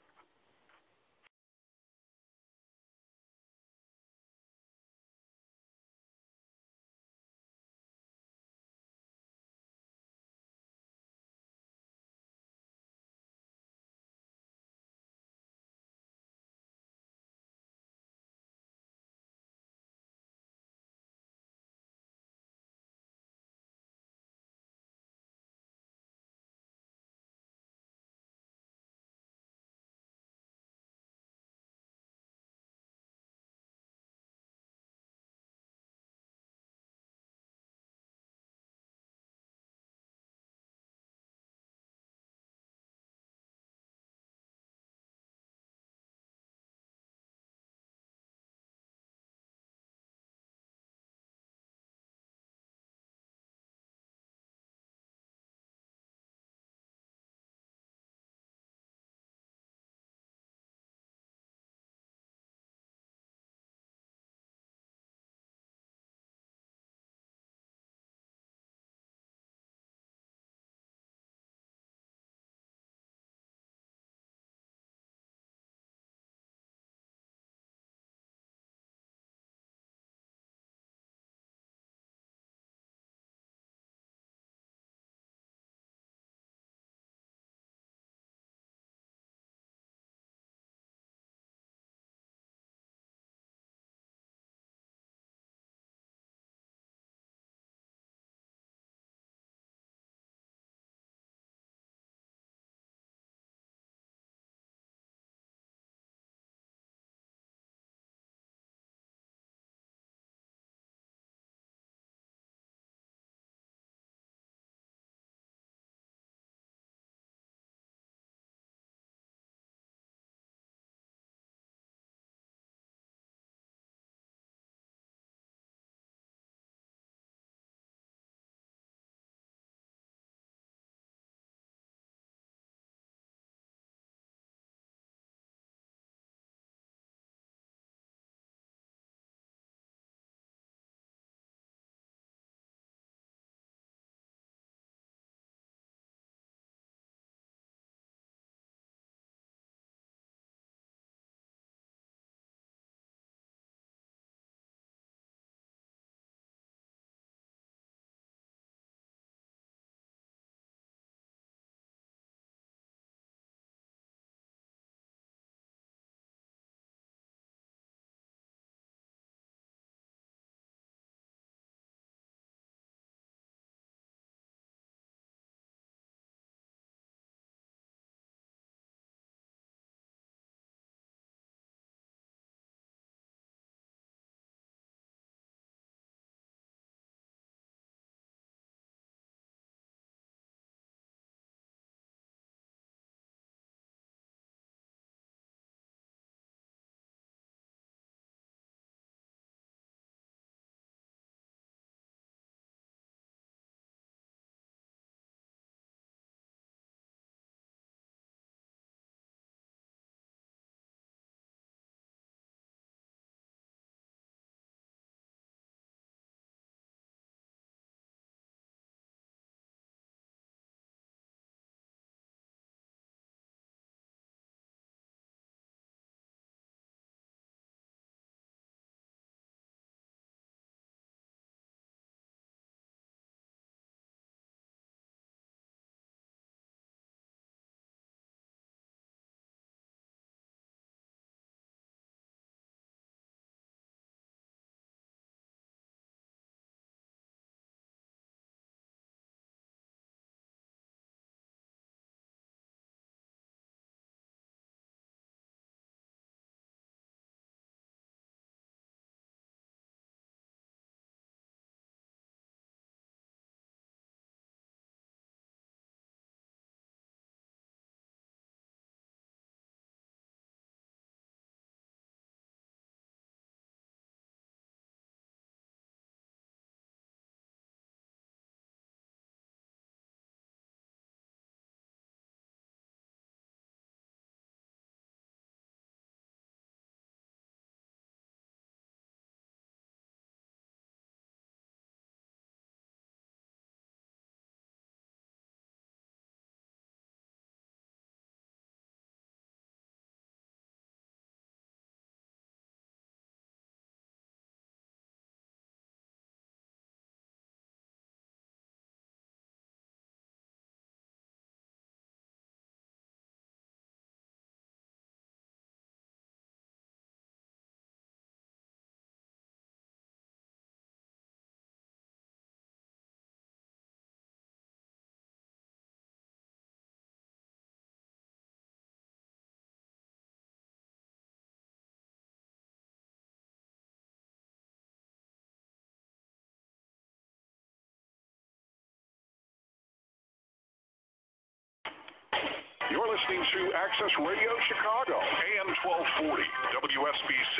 You're listening to Access Radio Chicago, AM 1240, WSBC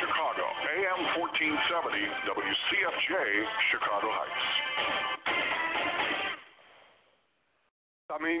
Chicago, AM 1470, WCFJ Chicago Heights. Sameen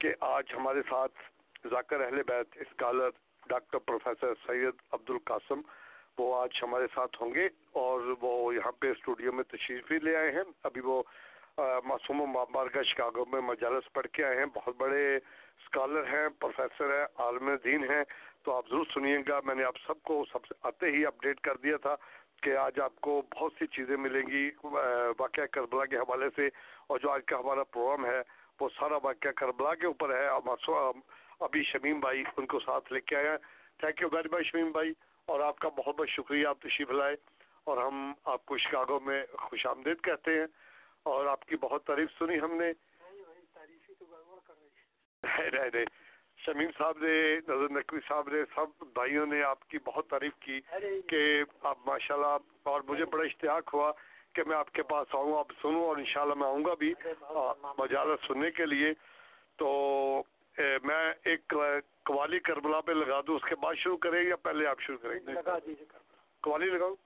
کہ آج ہمارے ساتھ ذاکر اہل بیت اسکالر ڈاکٹر پروفیسر سید عبد القاسم وہ آج ہمارے ساتھ ہوں گے اور وہ یہاں پہ اسٹوڈیو میں تشریف بھی لے آئے ہیں۔ ابھی وہ معصوم مابار کا شکاگو میں مجالس پڑھ کے آئے ہیں۔ بہت بڑے اسکالر ہیں، پروفیسر ہیں، عالم دین ہیں۔ تو آپ ضرور سنیے گا، میں نے آپ سب کو سب سے آتے ہی اپڈیٹ کر دیا تھا کہ آج آپ کو بہت سی چیزیں ملیں گی واقعہ کربلا کے حوالے سے اور جو آج کا ہمارا پروگرام ہے۔ وہ سارا واقعہ کربلا کے اوپر ہے۔ ابھی شمیم بھائی ان کو ساتھ لے کے آئے ہیں۔ Thank you very much Shamim بھائی۔ اور آپ کا بہت بہت شکریہ آپ تشریف لائے۔ اور ہم آپ کو شکاگو میں خوش آمدید کہتے ہیں۔ اور آپ کی بہت تعریف سنی ہم نے۔ نہیں نہیں شمیم صاحب نے نظر نقوی صاحب نے سب بھائیوں نے آپ کی بہت تعریف کی کہ آپ ماشاءاللہ اور مجھے بڑا اشتیاق ہوا۔ کہ میں آپ کے پاس آؤں آپ سنوں اور انشاءاللہ میں آؤں گا بھی مجالت سننے کے لیے۔ تو میں ایک قوالی کربلا پہ لگا دوں اس کے بعد شروع کریں یا پہلے آپ شروع کریں؟ گے قوالی لگاؤں؟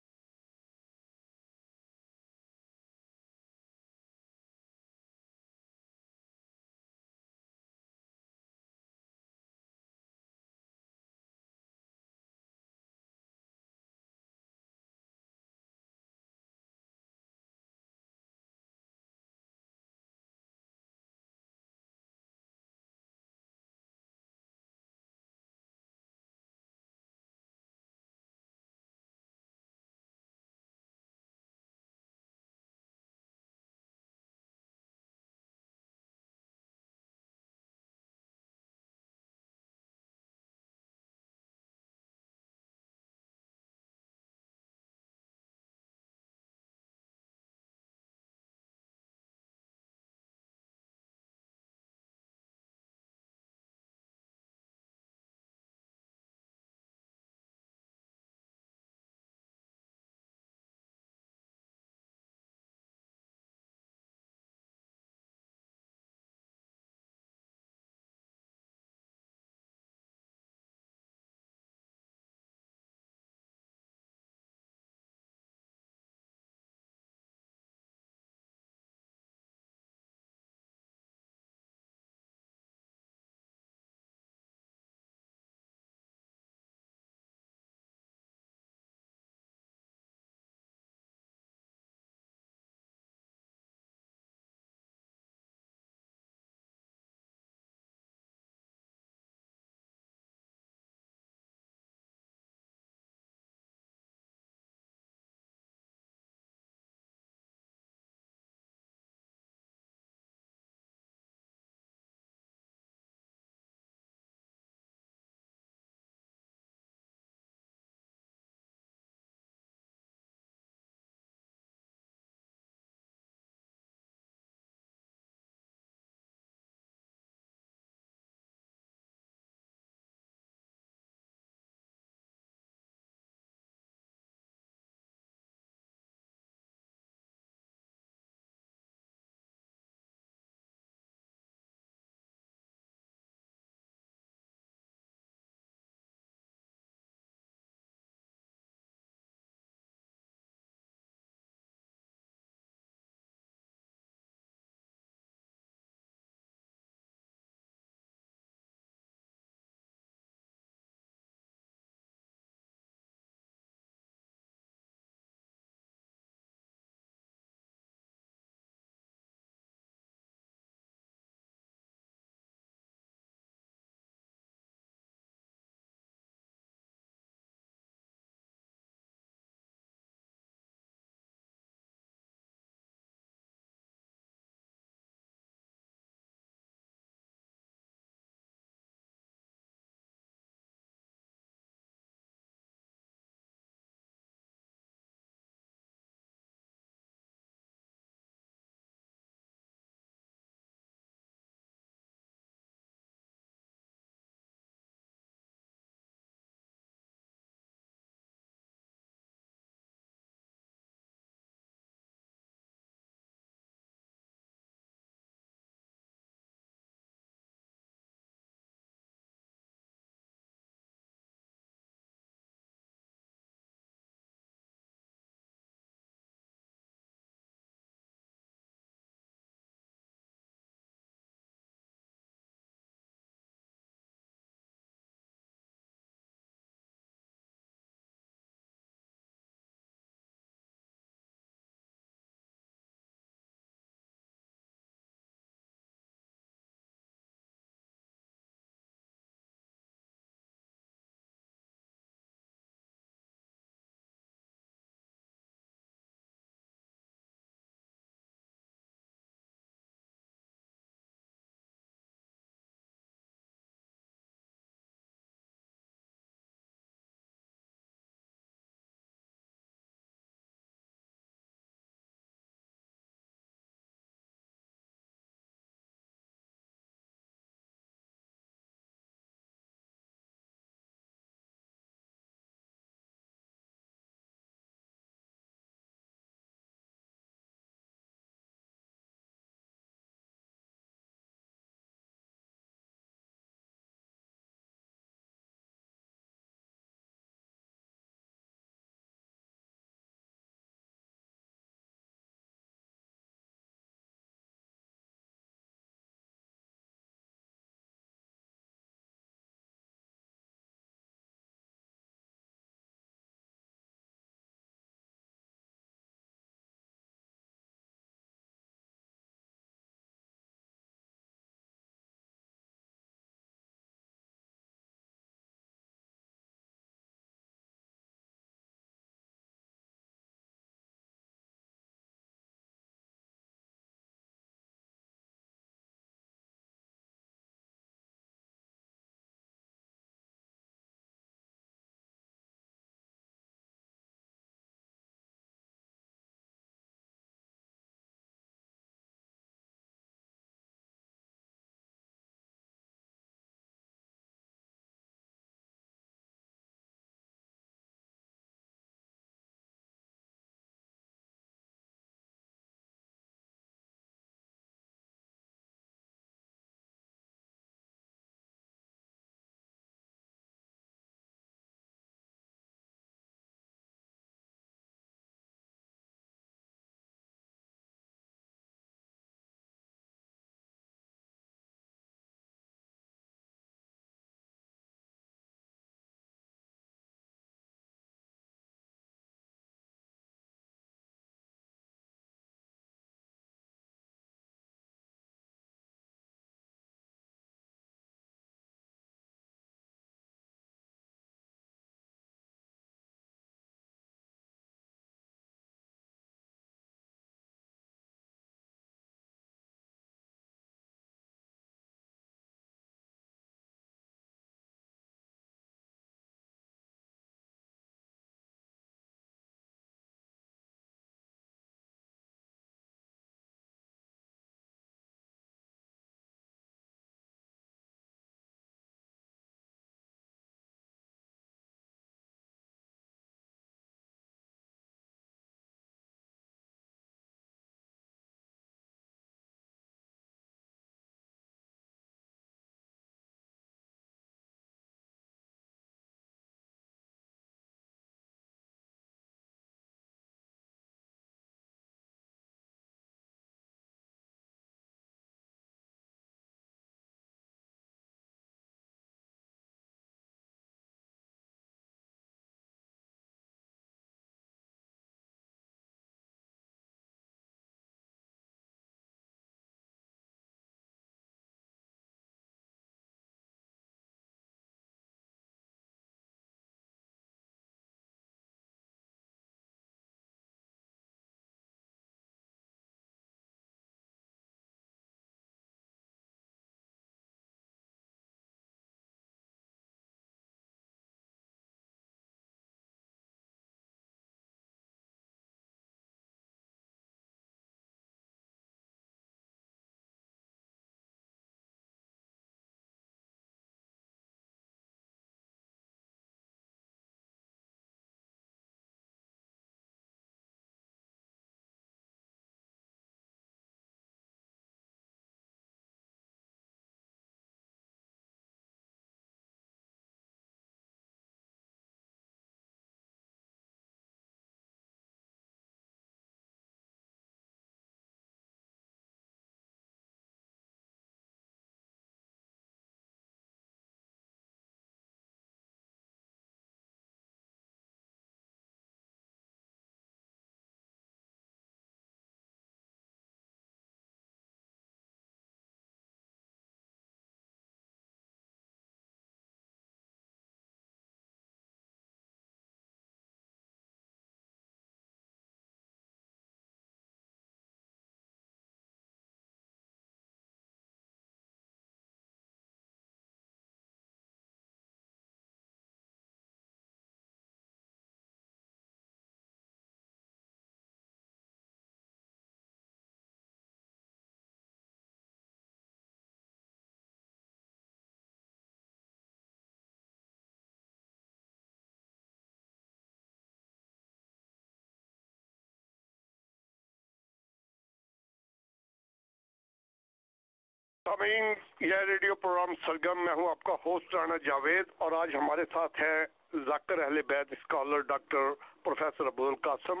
سامعین، یہ ریڈیو پروگرام سرگم میں ہوں آپ کا ہوسٹ رانا جاوید اور آج ہمارے ساتھ ہیں ذاکر اہل بیت اسکالر ڈاکٹر پروفیسر ابو القاسم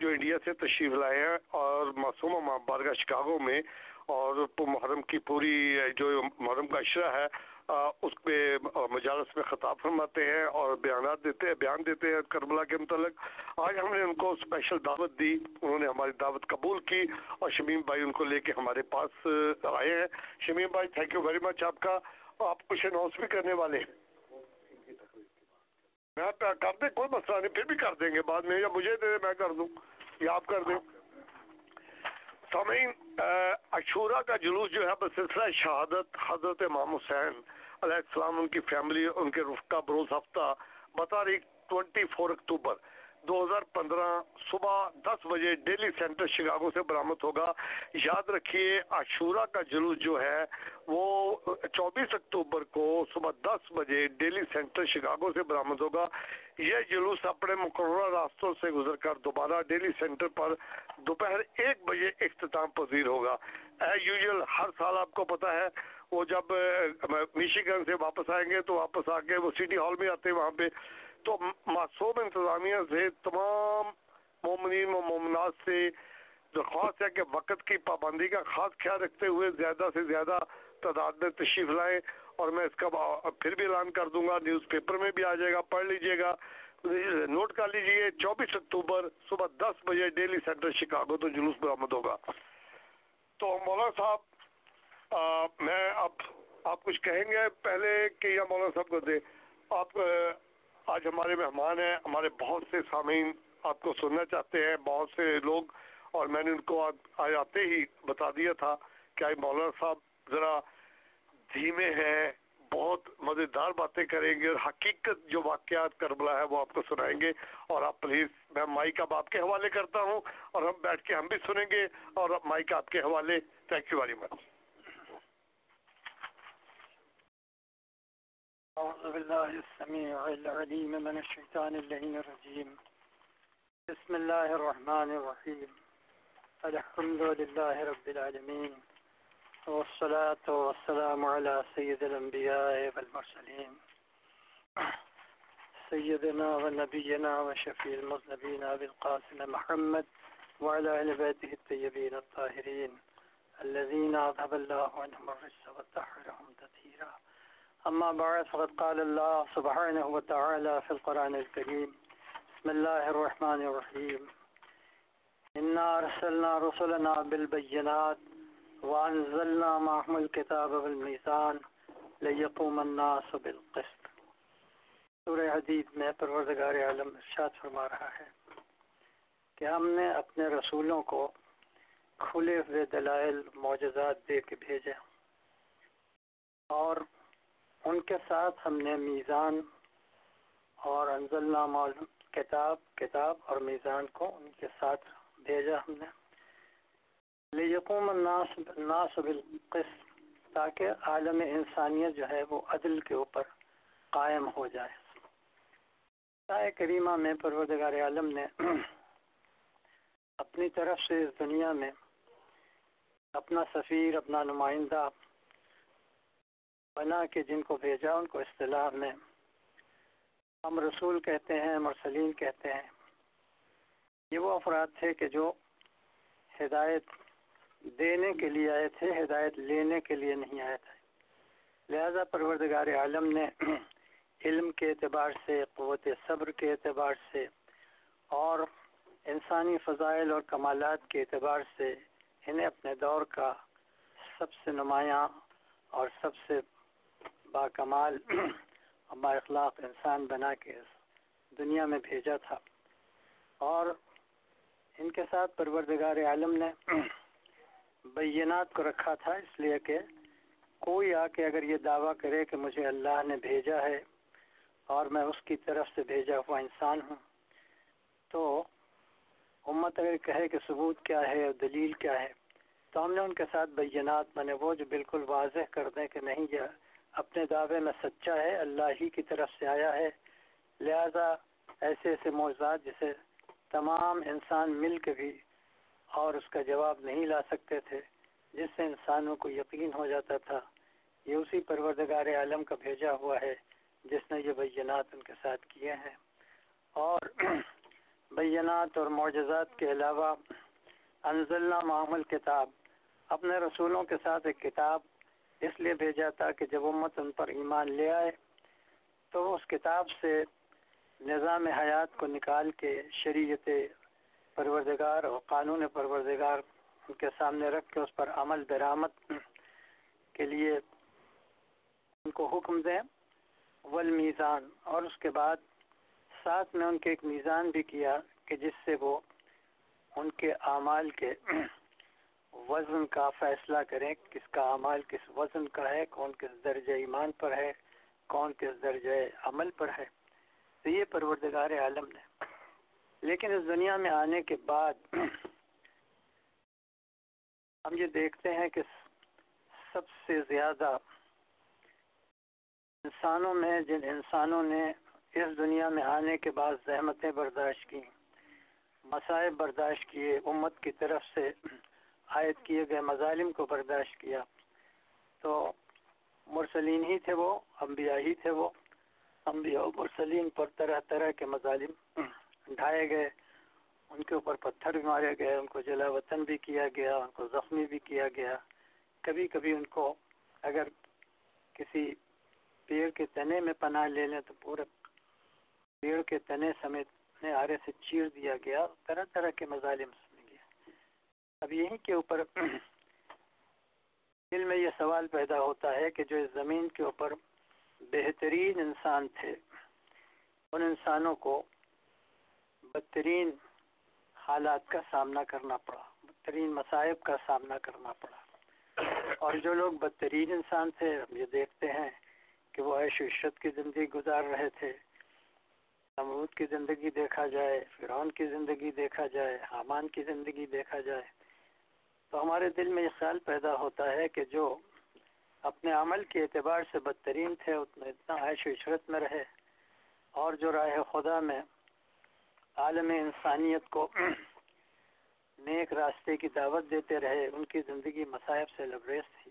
جو انڈیا سے تشریف لائے ہیں اور معصومہ ماں بارگاہ شکاگو میں اور محرم کی پوری جو محرم کا اشرہ ہے اس پہ مجالس میں خطاب فرماتے ہیں اور بیانات دیتے ہیں بیان دیتے ہیں کربلا کے متعلق۔ آج ہم نے ان کو اسپیشل دعوت دی، انہوں نے ہماری دعوت قبول کی اور شمیم بھائی ان کو لے کے ہمارے پاس آئے ہیں۔ شمیم بھائی تھینک یو ویری مچ آپ کا۔ آپ کچھ اناؤنس بھی کرنے والے ہیں۔ میں کر دیں، کوئی مسئلہ نہیں، پھر بھی کر دیں گے بعد میں، یا مجھے دے میں کر دوں۔ یا آپ کر دیں۔ سامعین اشورا کا جلوس جو ہے بسلسلہ شہادت حضرت امام حسین علیہ السلام، ان کی فیملی ان کے رفقہ بروز ہفتہ بتاریخ ٹوینٹی فور اکتوبر دو ہزار پندرہ صبح دس بجے ڈیلی سینٹر شکاگو سے برآمد ہوگا۔ یاد رکھیے، عاشورہ کا جلوس جو ہے، وہ چوبیس اکتوبر کو صبح دس بجے ڈیلی سینٹر شکاگو سے برآمد ہوگا۔ یہ جلوس اپنے مقررہ راستوں سے گزر کر دوبارہ ڈیلی سینٹر پر دوپہر ایک بجے اختتام پذیر ہوگا۔ ایز یوزل ہر سال آپ کو پتا ہے وہ جب میشیگن سے واپس آئیں گے تو واپس آ کے وہ سٹی ہال میں آتے ہیں وہاں پہ، تو معصوم انتظامیہ سے تمام مومنین و مومنات سے درخواست ہے کہ وقت کی پابندی کا خاص خیال رکھتے ہوئے زیادہ سے زیادہ تعداد میں تشریف لائیں اور میں اس کا پھر بھی اعلان کر دوں گا، نیوز پیپر میں بھی آ جائے گا، پڑھ لیجیے گا، نوٹ کر لیجیے، چوبیس اکتوبر صبح دس بجے ڈیلی سینٹر شکاگو تو جلوس برآمد ہوگا۔ تو مولانا صاحب میں اب آپ کچھ کہیں گے پہلے کہ یا مولانا صاحب کو دے؟ آپ، آج ہمارے مہمان ہیں، ہمارے بہت سے سامعین آپ کو سننا چاہتے ہیں، بہت سے لوگ، اور میں نے ان کو آج آتے ہی بتا دیا تھا کہ آج مولانا صاحب ذرا دھیمے ہیں، بہت مزیدار باتیں کریں گے اور حقیقت جو واقعات کربلا ہے وہ آپ کو سنائیں گے۔ اور آپ پلیز، میں مائک اب آپ کے حوالے کرتا ہوں اور ہم بیٹھ کے ہم بھی سنیں گے اور مائک آپ کے حوالے۔ تھینک یو ویری مچ أعوذ بالله السميع العليم من الشيطان اللعين الرجيم. بسم الله الرحمن الرحيم. الحمد لله رب العالمين والصلاة والسلام على سيد الأنبياء والمرسلين. سيدنا ونبينا وشفيع المذنبين أبي القاسم محمد وعلى أهل بيته الطيبين الطاهرين الذين أذهب الله عنهم الرجس وطهرهم تطهيرا. أما بعد، فقد قال الله سبحانه وتعالى في القرآن الكريم بسم الله الرحمن الرحيم. إنا أرسلنا رسلنا بالبينات وأنزلنا معهم الكتاب والميزان ليقوم الناس بالقسط. سورہ حدید میں پروردگار عالم ارشاد فرما رہا ہے کہ ہم نے اپنے رسولوں کو کھلے ہوئے دلائل، معجزات دے کے بھیجے اور ان کے ساتھ ہم نے میزان اور انزل نامہ کتاب کتاب اور میزان کو ان کے ساتھ بھیجا ہم نے۔ لیقوم الناس الناس بالقسط، تاکہ عالم انسانیت جو ہے وہ عدل کے اوپر قائم ہو جائے۔ آئے کریمہ میں پروردگار عالم نے اپنی طرف سے اس دنیا میں اپنا سفیر، اپنا نمائندہ بنا کے جن کو بھیجا ان کو اصطلاح میں۔ ہم رسول کہتے ہیں، مرسلین کہتے ہیں۔ یہ وہ افراد تھے کہ جو ہدایت دینے کے لیے آئے تھے، ہدایت لینے کے لیے نہیں آئے تھے۔ لہذا پروردگار عالم نے علم کے اعتبار سے، قوت صبر کے اعتبار سے اور انسانی فضائل اور کمالات کے اعتبار سے انہیں اپنے دور کا سب سے نمایاں اور سب سے باکمال اور با اخلاق انسان بنا کے دنیا میں بھیجا تھا۔ اور ان کے ساتھ پروردگار عالم نے بینات کو رکھا تھا، اس لیے کہ کوئی آ کے اگر یہ دعویٰ کرے کہ مجھے اللہ نے بھیجا ہے اور میں اس کی طرف سے بھیجا ہوا انسان ہوں، تو امت اگر کہے کہ ثبوت کیا ہے اور دلیل کیا ہے، تو ہم نے ان کے ساتھ بینات بنے وہ جو بالکل واضح کر دیں کہ نہیں، یہ اپنے دعوے میں سچا ہے، اللہ ہی کی طرف سے آیا ہے۔ لہذا ایسے ایسے موضوعات جسے تمام انسان مل کے بھی اور اس کا جواب نہیں لا سکتے تھے، جس سے انسانوں کو یقین ہو جاتا تھا۔ یہ اسی پروردگار عالم کا بھیجا ہوا ہے، جس نے یہ بینات ان کے ساتھ کیے ہیں۔ اور بینات اور معجزات کے علاوہ انزلنا معمل کتاب۔ اپنے رسولوں کے ساتھ ایک کتاب اس لیے بھیجا تھا کہ جب امت ان پر ایمان لے آئے، تو اس کتاب سے نظام حیات کو نکال کے شریعت پروردگار اور قانون پروردگار ان کے سامنے رکھ کے اس پر عمل درآمد کے لیے ان کو حکم دیں۔ والمیزان، اور اس کے بعد ساتھ میں ان کے ایک میزان بھی کیا کہ جس سے وہ ان کے اعمال کے وزن کا فیصلہ کریں کس کا اعمال کس وزن کا ہے، کون کس درجہ ایمان پر ہے، کون کس درجہ عمل پر ہے۔ تو یہ پروردگار عالم نے۔ لیکن اس دنیا میں آنے کے بعد ہم یہ دیکھتے ہیں کہ سب سے زیادہ انسانوں میں، جن انسانوں نے اس دنیا میں آنے کے بعد زحمتیں برداشت کی مسائب برداشت کیے، امت کی طرف سے عائد کیے گئے، مظالم کو برداشت کیا۔ تو مرسلین ہی تھے وہ، انبیاء ہی تھے وہ۔ انبیاء و مرسلین پر طرح طرح کے مظالم ڈھائے گئے۔ ان کے اوپر پتھر بھی مارے گئے، ان کو جلا وطن بھی کیا گیا، ان کو زخمی بھی کیا گیا۔ کبھی کبھی ان کو اگر کسی پیڑ کے تنے میں پناہ لے لیں تو پورے پیڑ کے تنے سمیت آرے سے چیر دیا گیا۔ طرح طرح کے مظالم سن گیا اب یہیں کے اوپر دل میں یہ سوال پیدا ہوتا ہے کہ جو اس زمین کے اوپر بہترین انسان تھے، ان انسانوں کو بدترین حالات کا سامنا کرنا پڑا، بدترین مصائب کا سامنا کرنا پڑا۔ اور جو لوگ بدترین انسان تھے، ہم یہ دیکھتے ہیں کہ وہ عیش و عشرت کی زندگی گزار رہے تھے۔ امرود کی زندگی دیکھا جائے، فرعون کی زندگی دیکھا جائے، حامان کی زندگی دیکھا جائے۔ تو ہمارے دل میں یہ خیال پیدا ہوتا ہے کہ جو اپنے عمل کے اعتبار سے بدترین تھے اتنا اتنا عیش و عشرت میں رہے۔ اور جو راہ خدا میں عالم انسانیت کو نیک راستے کی دعوت دیتے رہے، ان کی زندگی مصائب سے لبریز تھی۔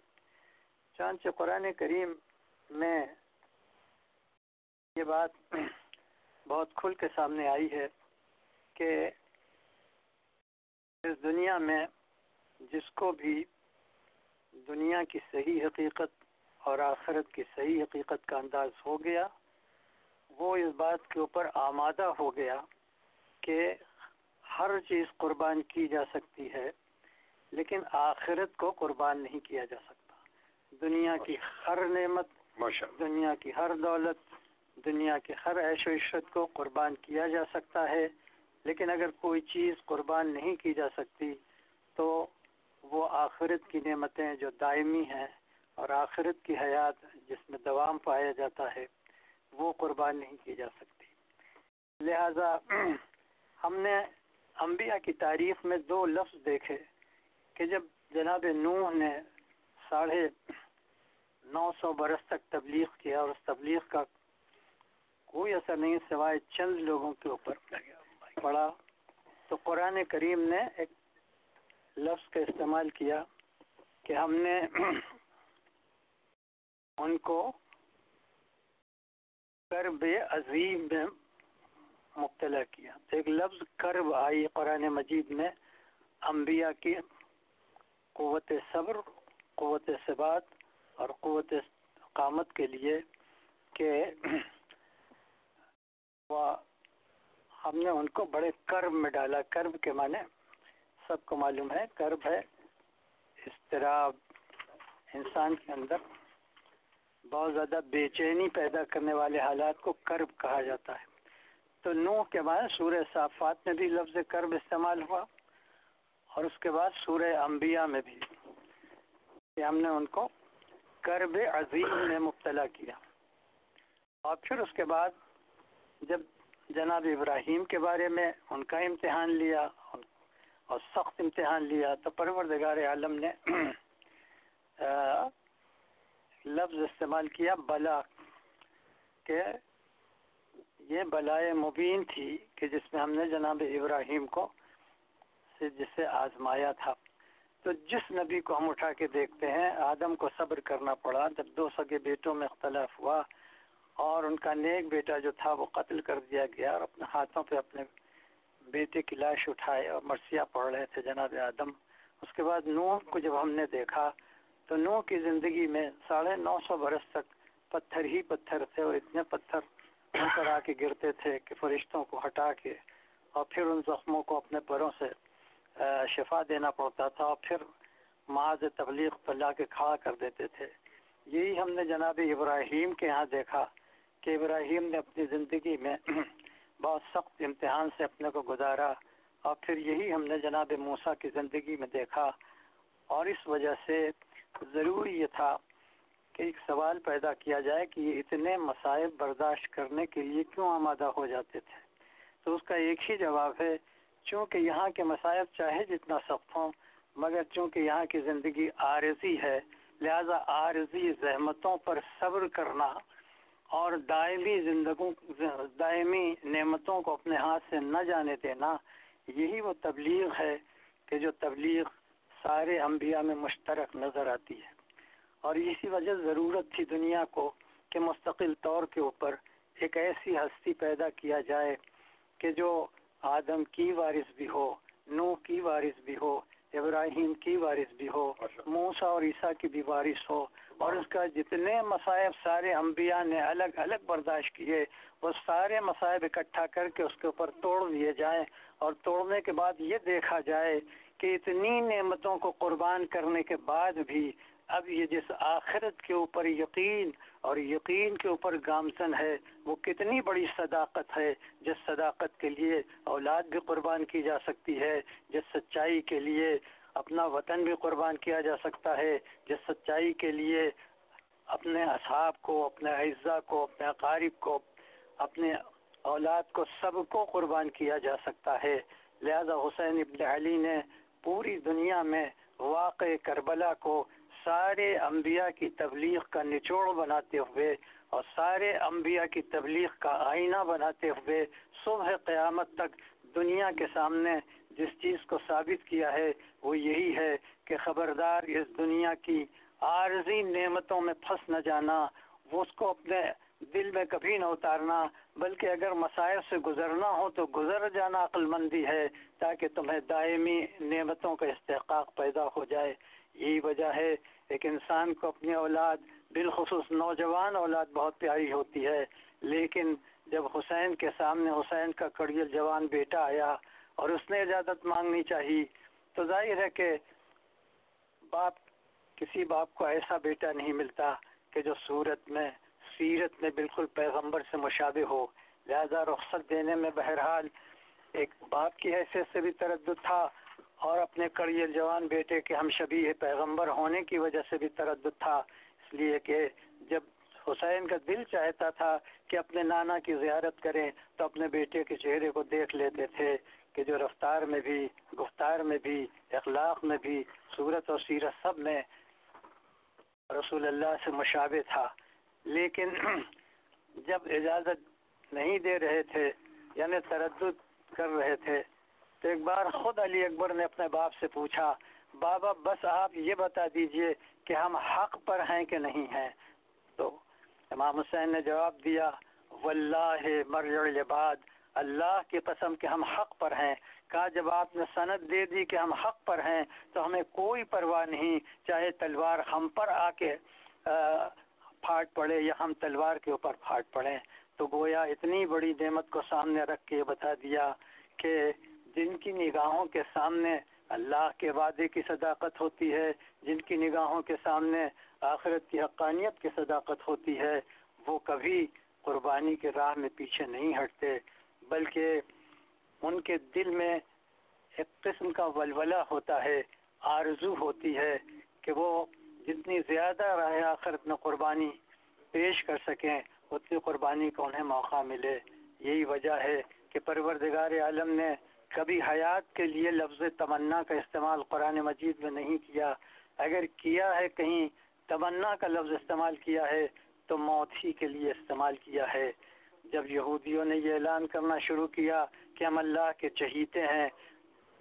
چانچہ قرآن کریم میں یہ بات بہت کھل کے سامنے آئی ہے کہ اس دنیا میں جس کو بھی دنیا کی صحیح حقیقت اور آخرت کی صحیح حقیقت کا انداز ہو گیا وہ اس بات کے اوپر آمادہ ہو گیا کہ ہر چیز قربان کی جا سکتی ہے لیکن آخرت کو قربان نہیں کیا جا سکتا۔ دنیا کی ہر نعمت دنیا کی ہر دولت دنیا کے ہر عیش و عشرت کو قربان کیا جا سکتا ہے لیکن اگر کوئی چیز قربان نہیں کی جا سکتی تو وہ آخرت کی نعمتیں جو دائمی ہیں اور آخرت کی حیات جس میں دوام پایا جاتا ہے، وہ قربان نہیں کی جا سکتی۔ لہذا ہم نے انبیاء کی تاریخ میں دو لفظ دیکھے کہ جب جناب نوح نے ساڑھے نو سو برس تک تبلیغ کیا اور اس تبلیغ کا کوئی اثر نہیں، سوائے چند لوگوں کے اوپر پڑا، تو قرآن کریم نے ایک لفظ کا استعمال کیا کہ ہم نے ان کو کرب عظیم میں مبتلا کیا۔ تو ایک لفظ کرب آئی قرآن مجید میں، انبیاء کی قوت صبر، قوت ثبات اور قوت قامت کے لیے کہ ہم نے ان کو بڑے کرب میں ڈالا۔ کرب کے معنی سب کو معلوم ہے، کرب ہے اضطراب انسان کے اندر بہت زیادہ بے چینی پیدا کرنے والے حالات کو کرب کہا جاتا ہے۔ تو نوح کے بعد سورہ صافات میں بھی لفظ کرب استعمال ہوا اور اس کے بعد سورہ انبیاء میں بھی۔ کہ ہم نے ان کو کرب عظیم میں مبتلا کیا۔ اور پھر اس کے بعد جب جناب ابراہیم کے بارے میں ان کا امتحان لیا اور سخت امتحان لیا تو پروردگار عالم نے لفظ استعمال کیا بلا، کہ یہ بلائے مبین تھی کہ جس میں ہم نے جناب ابراہیم کو سے جسے آزمایا تھا۔ تو جس نبی کو ہم اٹھا کے دیکھتے ہیں، آدم کو صبر کرنا پڑا۔ جب دو سگے بیٹوں میں اختلاف ہوا اور ان کا نیک بیٹا جو تھا وہ قتل کر دیا گیا اور اپنے ہاتھوں پہ اپنے بیٹے کی لاش اٹھائے اور مرثیہ پڑھ رہے تھے جناب آدم۔ اس کے بعد نوح کو جب ہم نے دیکھا تو نوح کی زندگی میں ساڑھے نو سو برس تک پتھر ہی پتھر تھے اور اتنے پتھر ان پر آ کے گرتے تھے کہ فرشتوں کو ہٹا کے اور پھر ان زخموں کو اپنے پروں سے شفا دینا پڑتا تھا اور پھر معاذ تبلیغ پر لا کے کھڑا کر دیتے تھے۔ یہی ہم نے جناب ابراہیم کے یہاں دیکھا کہ ابراہیم نے اپنی زندگی میں بہت سخت امتحان سے اپنے کو گزارا اور پھر یہی ہم نے جناب موسا کی زندگی میں دیکھا اور اس وجہ سے ضروری یہ تھا کہ ایک سوال پیدا کیا جائے کہ یہ اتنے مسائب برداشت کرنے کے لیے کیوں آمادہ ہو جاتے تھے؟ تو اس کا ایک ہی جواب ہے، چونکہ یہاں کے مسائب چاہے جتنا سخت ہوں، مگر چونکہ یہاں کی زندگی عارضی ہے، لہذا عارضی زحمتوں پر صبر کرنا اور دائمی زندگوں دائمی نعمتوں کو اپنے ہاتھ سے نہ جانے دینا، یہی وہ تبلیغ ہے کہ جو تبلیغ سارے انبیاء میں مشترک نظر آتی ہے۔ اور اسی وجہ ضرورت تھی دنیا کو کہ مستقل طور کے اوپر ایک ایسی ہستی پیدا کیا جائے کہ جو آدم کی وارث بھی ہو نو کی وارث بھی ہو ابراہیم کی وارث بھی ہو موسا اور عیسیٰ کی بھی وارث ہو۔ اور اس کا جتنے مصائب سارے انبیاء نے الگ الگ برداشت کیے وہ سارے مصائب اکٹھا کر کے اس کے اوپر توڑ دیے جائیں۔ اور توڑنے کے بعد یہ دیکھا جائے کہ اتنی نعمتوں کو قربان کرنے کے بعد بھی اب یہ جس آخرت کے اوپر یقین اور یقین کے اوپر گامزن ہے، وہ کتنی بڑی صداقت ہے جس صداقت کے لیے اولاد بھی قربان کی جا سکتی ہے، جس سچائی کے لیے اپنا وطن بھی قربان کیا جا سکتا ہے، جس سچائی کے لیے اپنے اصحاب کو، اپنے اعزا کو، اپنے اقارب کو، اپنے اولاد کو، سب کو قربان کیا جا سکتا ہے۔ لہذا حسین ابن علی نے پوری دنیا میں واقع کربلا کو سارے انبیاء کی تبلیغ کا نچوڑ بناتے ہوئے اور سارے انبیاء کی تبلیغ کا آئینہ بناتے ہوئے صبح قیامت تک دنیا کے سامنے جس چیز کو ثابت کیا ہے وہ یہی ہے کہ خبردار اس دنیا کی عارضی نعمتوں میں پھنس نہ جانا وہ اس کو اپنے دل میں کبھی نہ اتارنا، بلکہ اگر مسائل سے گزرنا ہو تو گزر جانا عقل مندی ہے تاکہ تمہیں دائمی نعمتوں کا استحقاق پیدا ہو جائے۔ یہی وجہ ہے ایک انسان کو اپنی اولاد، بالخصوص نوجوان اولاد بہت پیاری ہوتی ہے، لیکن جب حسین کے سامنے حسین کا کڑیل جوان بیٹا آیا اور اس نے اجازت مانگنی چاہی، تو ظاہر ہے کہ باپ، کسی باپ کو ایسا بیٹا نہیں ملتا کہ جو صورت میں، سیرت میں بالکل پیغمبر سے مشابہ ہو۔ لہذا رخصت دینے میں بہرحال ایک باپ کی حیثیت سے بھی تردد تھا۔ اور اپنے کڑیل جوان بیٹے کے ہم شبیہ پیغمبر ہونے کی وجہ سے بھی تردد تھا۔ اس لیے کہ جب حسین کا دل چاہتا تھا کہ اپنے نانا کی زیارت کریں، تو اپنے بیٹے کے چہرے کو دیکھ لیتے تھے کہ جو رفتار میں بھی، گفتار میں بھی، اخلاق میں بھی، صورت اور سیرت سب میں رسول اللہ سے مشابہ تھا۔ لیکن جب اجازت نہیں دے رہے تھے یعنی تردد کر رہے تھے تو ایک بار خود علی اکبر نے اپنے باپ سے پوچھا، بابا، بس آپ یہ بتا دیجیے کہ ہم حق پر ہیں کہ نہیں ہیں؟ تو امام حسین نے جواب دیا، واللہ مرجع العباد، اللہ کی قسم کہ ہم حق پر ہیں۔ کہا، جب آپ نے سند دے دی کہ ہم حق پر ہیں، تو ہمیں کوئی پرواہ نہیں، چاہے تلوار ہم پر آ کے پھاٹ پڑے یا ہم تلوار کے اوپر پھاٹ پڑے تو گویا اتنی بڑی نعمت کو سامنے رکھ کے بتا دیا کہ جن کی نگاہوں کے سامنے اللہ کے وعدے کی صداقت ہوتی ہے، جن کی نگاہوں کے سامنے آخرت کی حقانیت کی صداقت ہوتی ہے، وہ کبھی قربانی کے راہ میں پیچھے نہیں ہٹتے، بلکہ ان کے دل میں ایک قسم کا ولولہ ہوتا ہے، آرزو ہوتی ہے کہ وہ جتنی زیادہ راہ آخرت میں قربانی پیش کر سکیں، اتنی قربانی کا انہیں موقع ملے۔ یہی وجہ ہے کہ پروردگار عالم نے کبھی حیات کے لیے لفظ تمنا کا استعمال قرآن مجید میں نہیں کیا۔ اگر کیا ہے کہیں تمنا کا لفظ استعمال کیا ہے، تو موت ہی کے لیے استعمال کیا ہے۔ جب یہودیوں نے یہ اعلان کرنا شروع کیا کہ ہم اللہ کے چہیتے ہیں،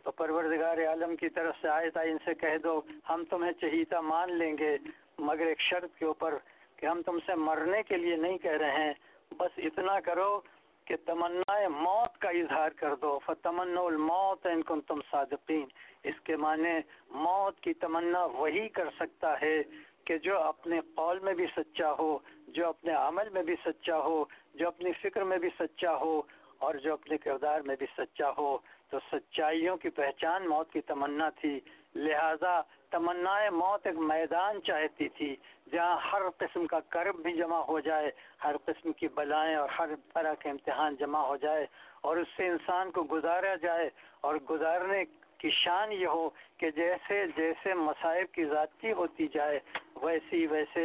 تو پروردگار عالم کی طرف سے آئے تھا ان سے کہہ دو، ہم تمہیں چہیتا مان لیں گے۔ مگر ایک شرط کے اوپر کہ ہم تم سے مرنے کے لیے نہیں کہہ رہے ہیں۔ بس اتنا کرو کہ تمنا موت کا اظہار کر دو فتمن الموت ان کن تم صادقین۔ اس کے معنی موت کی تمنا وہی کر سکتا ہے کہ جو اپنے قول میں بھی سچا ہو، جو اپنے عمل میں بھی سچا ہو، جو اپنی فکر میں بھی سچا ہو اور جو اپنے کردار میں بھی سچا ہو۔ تو سچائیوں کی پہچان موت کی تمنا تھی۔ لہذا تمنا موت ایک میدان چاہتی تھی، جہاں ہر قسم کا کرب بھی جمع ہو جائے، ہر قسم کی بلائیں اور ہر طرح کے امتحان جمع ہو جائے اور اس سے انسان کو گزارا جائے اور گزارنے کی شان یہ ہو کہ جیسے جیسے مصائب کی ذاتی ہوتی جائے، ویسی ویسے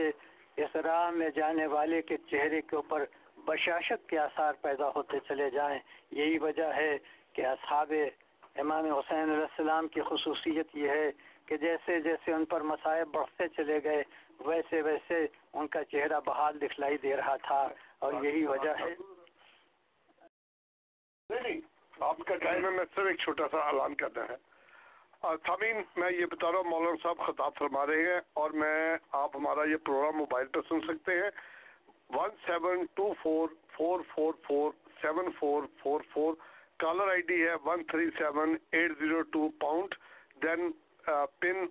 اس راہ میں جانے والے کے چہرے کے اوپر بشاشت کے آثار پیدا ہوتے چلے جائیں۔ یہی وجہ ہے کہ اصحاب امام حسین علیہ السلام کی خصوصیت یہ ہے کہ جیسے جیسے ان پر مسائب بڑھتے چلے گئے، ویسے ویسے ان کا چہرہ بحال دکھلائی دے رہا تھا اور یہی وجہ ہے۔ آپ کا ٹائم ہے میں صرف ایک چھوٹا سا اعلان کرنا ہے سامعین میں یہ بتا رہا ہوں، مولانا صاحب خطاب فرما رہے ہیں اور میں، آپ ہمارا یہ پروگرام موبائل پہ سن سکتے ہیں۔ One seven two four four four four seven four four four caller ID D ہے one three seven eight zero two pound then pin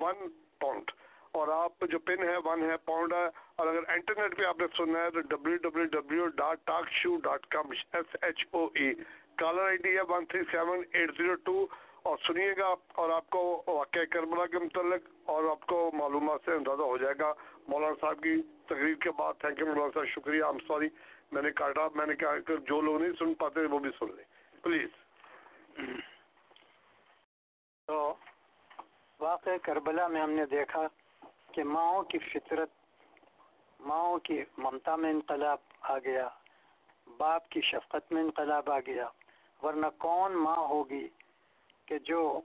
one pound اور آپ جو پن ہے ون ہے پاؤنڈ ہے. اور اگر انٹرنیٹ پہ آپ نے سننا ہے، تو W W W dot talk show dot com S H O E caller ID D ہے one three seven eight zero two اور سنیے گا اور آپ کو واقعہ کربلا کے متعلق اور آپ کو معلومات سے اندازہ ہو جائے گا. مولانا صاحب کی تقریر کے بعد تھینک یو مولانا صاحب، شکریہ آم سوری میں نے کاٹا میں نے کہا کہ جو لوگ نہیں سن پاتے وہ بھی سن لیں. پلیز تو واقع کربلا میں ہم نے دیکھا کہ ماؤں کی فطرت، ماؤں کی ممتا میں انقلاب آ گیا، باپ کی شفقت میں انقلاب آ گیا۔ ورنہ کون ماں ہوگی کہ جو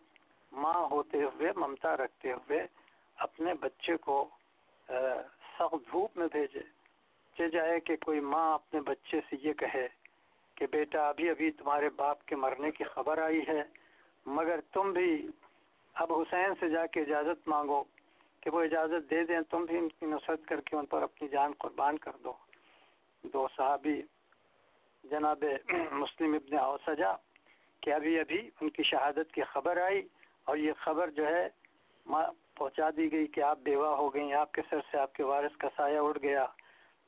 ماں ہوتے ہوئے، ممتا رکھتے ہوئے اپنے بچے کو سخت دھوپ میں بھیجے۔ چہ جائے کہ کوئی ماں اپنے بچے سے یہ کہے کہ بیٹا، ابھی ابھی تمہارے باپ کے مرنے کی خبر آئی ہے، مگر تم بھی اب حسین سے جا کے اجازت مانگو کہ وہ اجازت دے دیں، تم بھی ان کی نصرت کر کے ان پر اپنی جان قربان کر دو۔ دو صحابی جناب مسلم ابن اوسجا کہ ابھی ابھی ان کی شہادت کی خبر آئی اور یہ خبر جو ہے پہنچا دی گئی کہ آپ بیوہ ہو گئی آپ کے سر سے آپ کے وارث کا سایہ اڑ گیا۔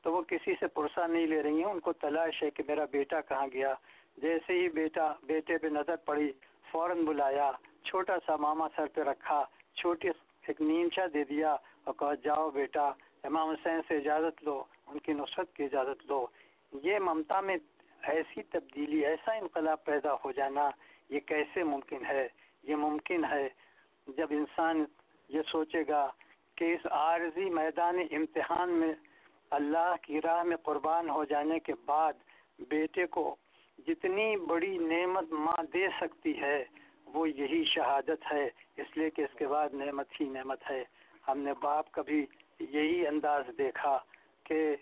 تو وہ کسی سے پرسہ نہیں لے رہی ہیں، ان کو تلاش ہے کہ میرا بیٹا کہاں گیا۔ جیسے ہی بیٹا، بیٹے پہ نظر پڑی، فوراً بلایا۔ چھوٹا سا ماما سر پہ رکھا، چھوٹی ایک نیمچا دے دیا اور کہا، جاؤ بیٹا، امام حسین سے اجازت لو، ان کی نصرت کی اجازت لو۔ یہ ممتا میں ایسی تبدیلی، ایسا انقلاب پیدا ہو جانا، یہ کیسے ممکن ہے؟ یہ ممکن ہے جب انسان یہ سوچے گا کہ اس عارضی میدان امتحان میں اللہ کی راہ میں قربان ہو جانے کے بعد بیٹے کو جتنی بڑی نعمت ماں دے سکتی ہے وہ یہی شہادت ہے، اس لیے کہ اس کے بعد نعمت ہی نعمت ہے۔ ہم نے باپ کا بھی یہی انداز دیکھا کہ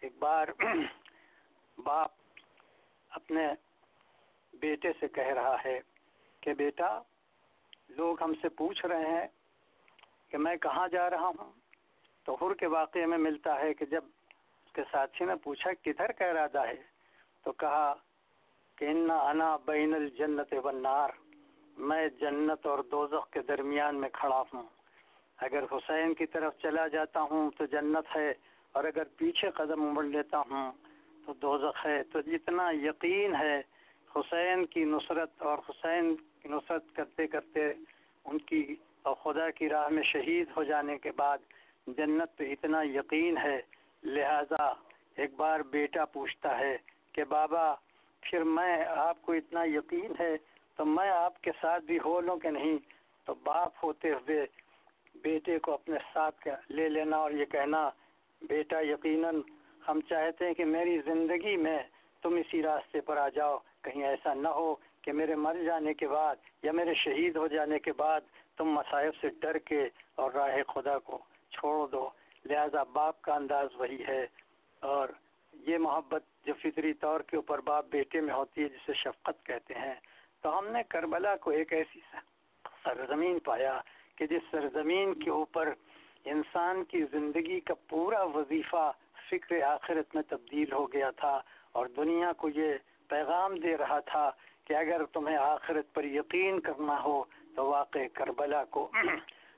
ایک بار باپ اپنے بیٹے سے کہہ رہا ہے کہ بیٹا، لوگ ہم سے پوچھ رہے ہیں کہ میں کہاں جا رہا ہوں؟ تو ہر کے واقعے میں ملتا ہے کہ جب اس کے ساتھی نے پوچھا کدھر کا ارادہ ہے، تو کہا کہ ان انا بین الجنت والنار۔ میں جنت اور دوزخ کے درمیان میں کھڑا ہوں۔ اگر حسین کی طرف چلا جاتا ہوں تو جنت ہے، اور اگر پیچھے قدم مڑ لیتا ہوں تو دوزخ ہے۔ تو جتنا یقین ہے، حسین کی نصرت اور حسین کی نصرت کرتے کرتے ان کی اور خدا کی راہ میں شہید ہو جانے کے بعد جنت پہ اتنا یقین ہے۔ لہذا ایک بار بیٹا پوچھتا ہے کہ بابا، پھر میں آپ کو اتنا یقین ہے تو میں آپ کے ساتھ بھی ہو لوں کہ نہیں؟ تو باپ ہوتے ہوئے بیٹے کو اپنے ساتھ لے لینا اور یہ کہنا، بیٹا، یقیناً ہم چاہتے ہیں کہ میری زندگی میں تم اسی راستے پر آ جاؤ۔ کہیں ایسا نہ ہو کہ میرے مر جانے کے بعد یا میرے شہید ہو جانے کے بعد تم مصائب سے ڈر کے اور راہ خدا کو چھوڑ دو۔ لہذا باپ کا انداز وہی ہے۔ اور یہ محبت جو فطری طور کے اوپر باپ بیٹے میں ہوتی ہے، جسے شفقت کہتے ہیں۔ تو ہم نے کربلا کو ایک ایسی سرزمین پایا کہ جس سرزمین کے اوپر انسان کی زندگی کا پورا وظیفہ فکر آخرت میں تبدیل ہو گیا تھا اور دنیا کو یہ پیغام دے رہا تھا کہ اگر تمہیں آخرت پر یقین کرنا ہو تو واقع کربلا کو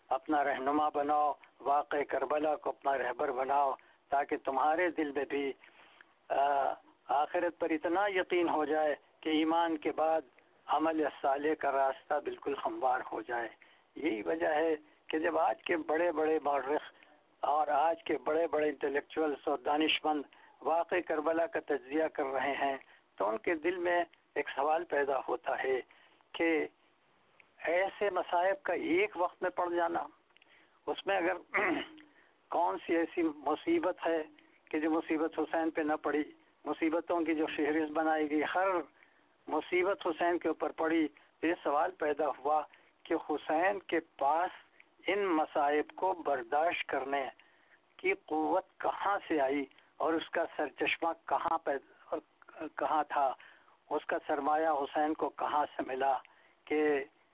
اپنا رہنما بناؤ، واقع کربلا کو اپنا رہبر بناؤ تاکہ تمہارے دل میں بھی آخرت پر اتنا یقین ہو جائے کہ ایمان کے بعد عمل صالح کا راستہ بالکل ہموار ہو جائے۔ یہی وجہ ہے کہ جب آج کے بڑے بڑے مورخ اور آج کے بڑے بڑے انٹلیکچوئلس اور دانش مند واقع کربلا کا تجزیہ کر رہے ہیں، تو ان کے دل میں ایک سوال پیدا ہوتا ہے کہ ایسے مصائب کا ایک وقت میں پڑ جانا، اس میں اگر کون سی ایسی مصیبت ہے کہ جو مصیبت حسین پہ نہ پڑی، مصیبتوں کی جو فہرست بنائی گئی، ہر مصیبت حسین کے اوپر پڑی۔ یہ سوال پیدا ہوا کہ حسین کے پاس ان مصائب کو برداشت کرنے کی قوت کہاں سے آئی اور اس کا سر چشمہ کہاں کہاں تھا؟ اس کا سرمایہ حسین کو کہاں سے ملا کہ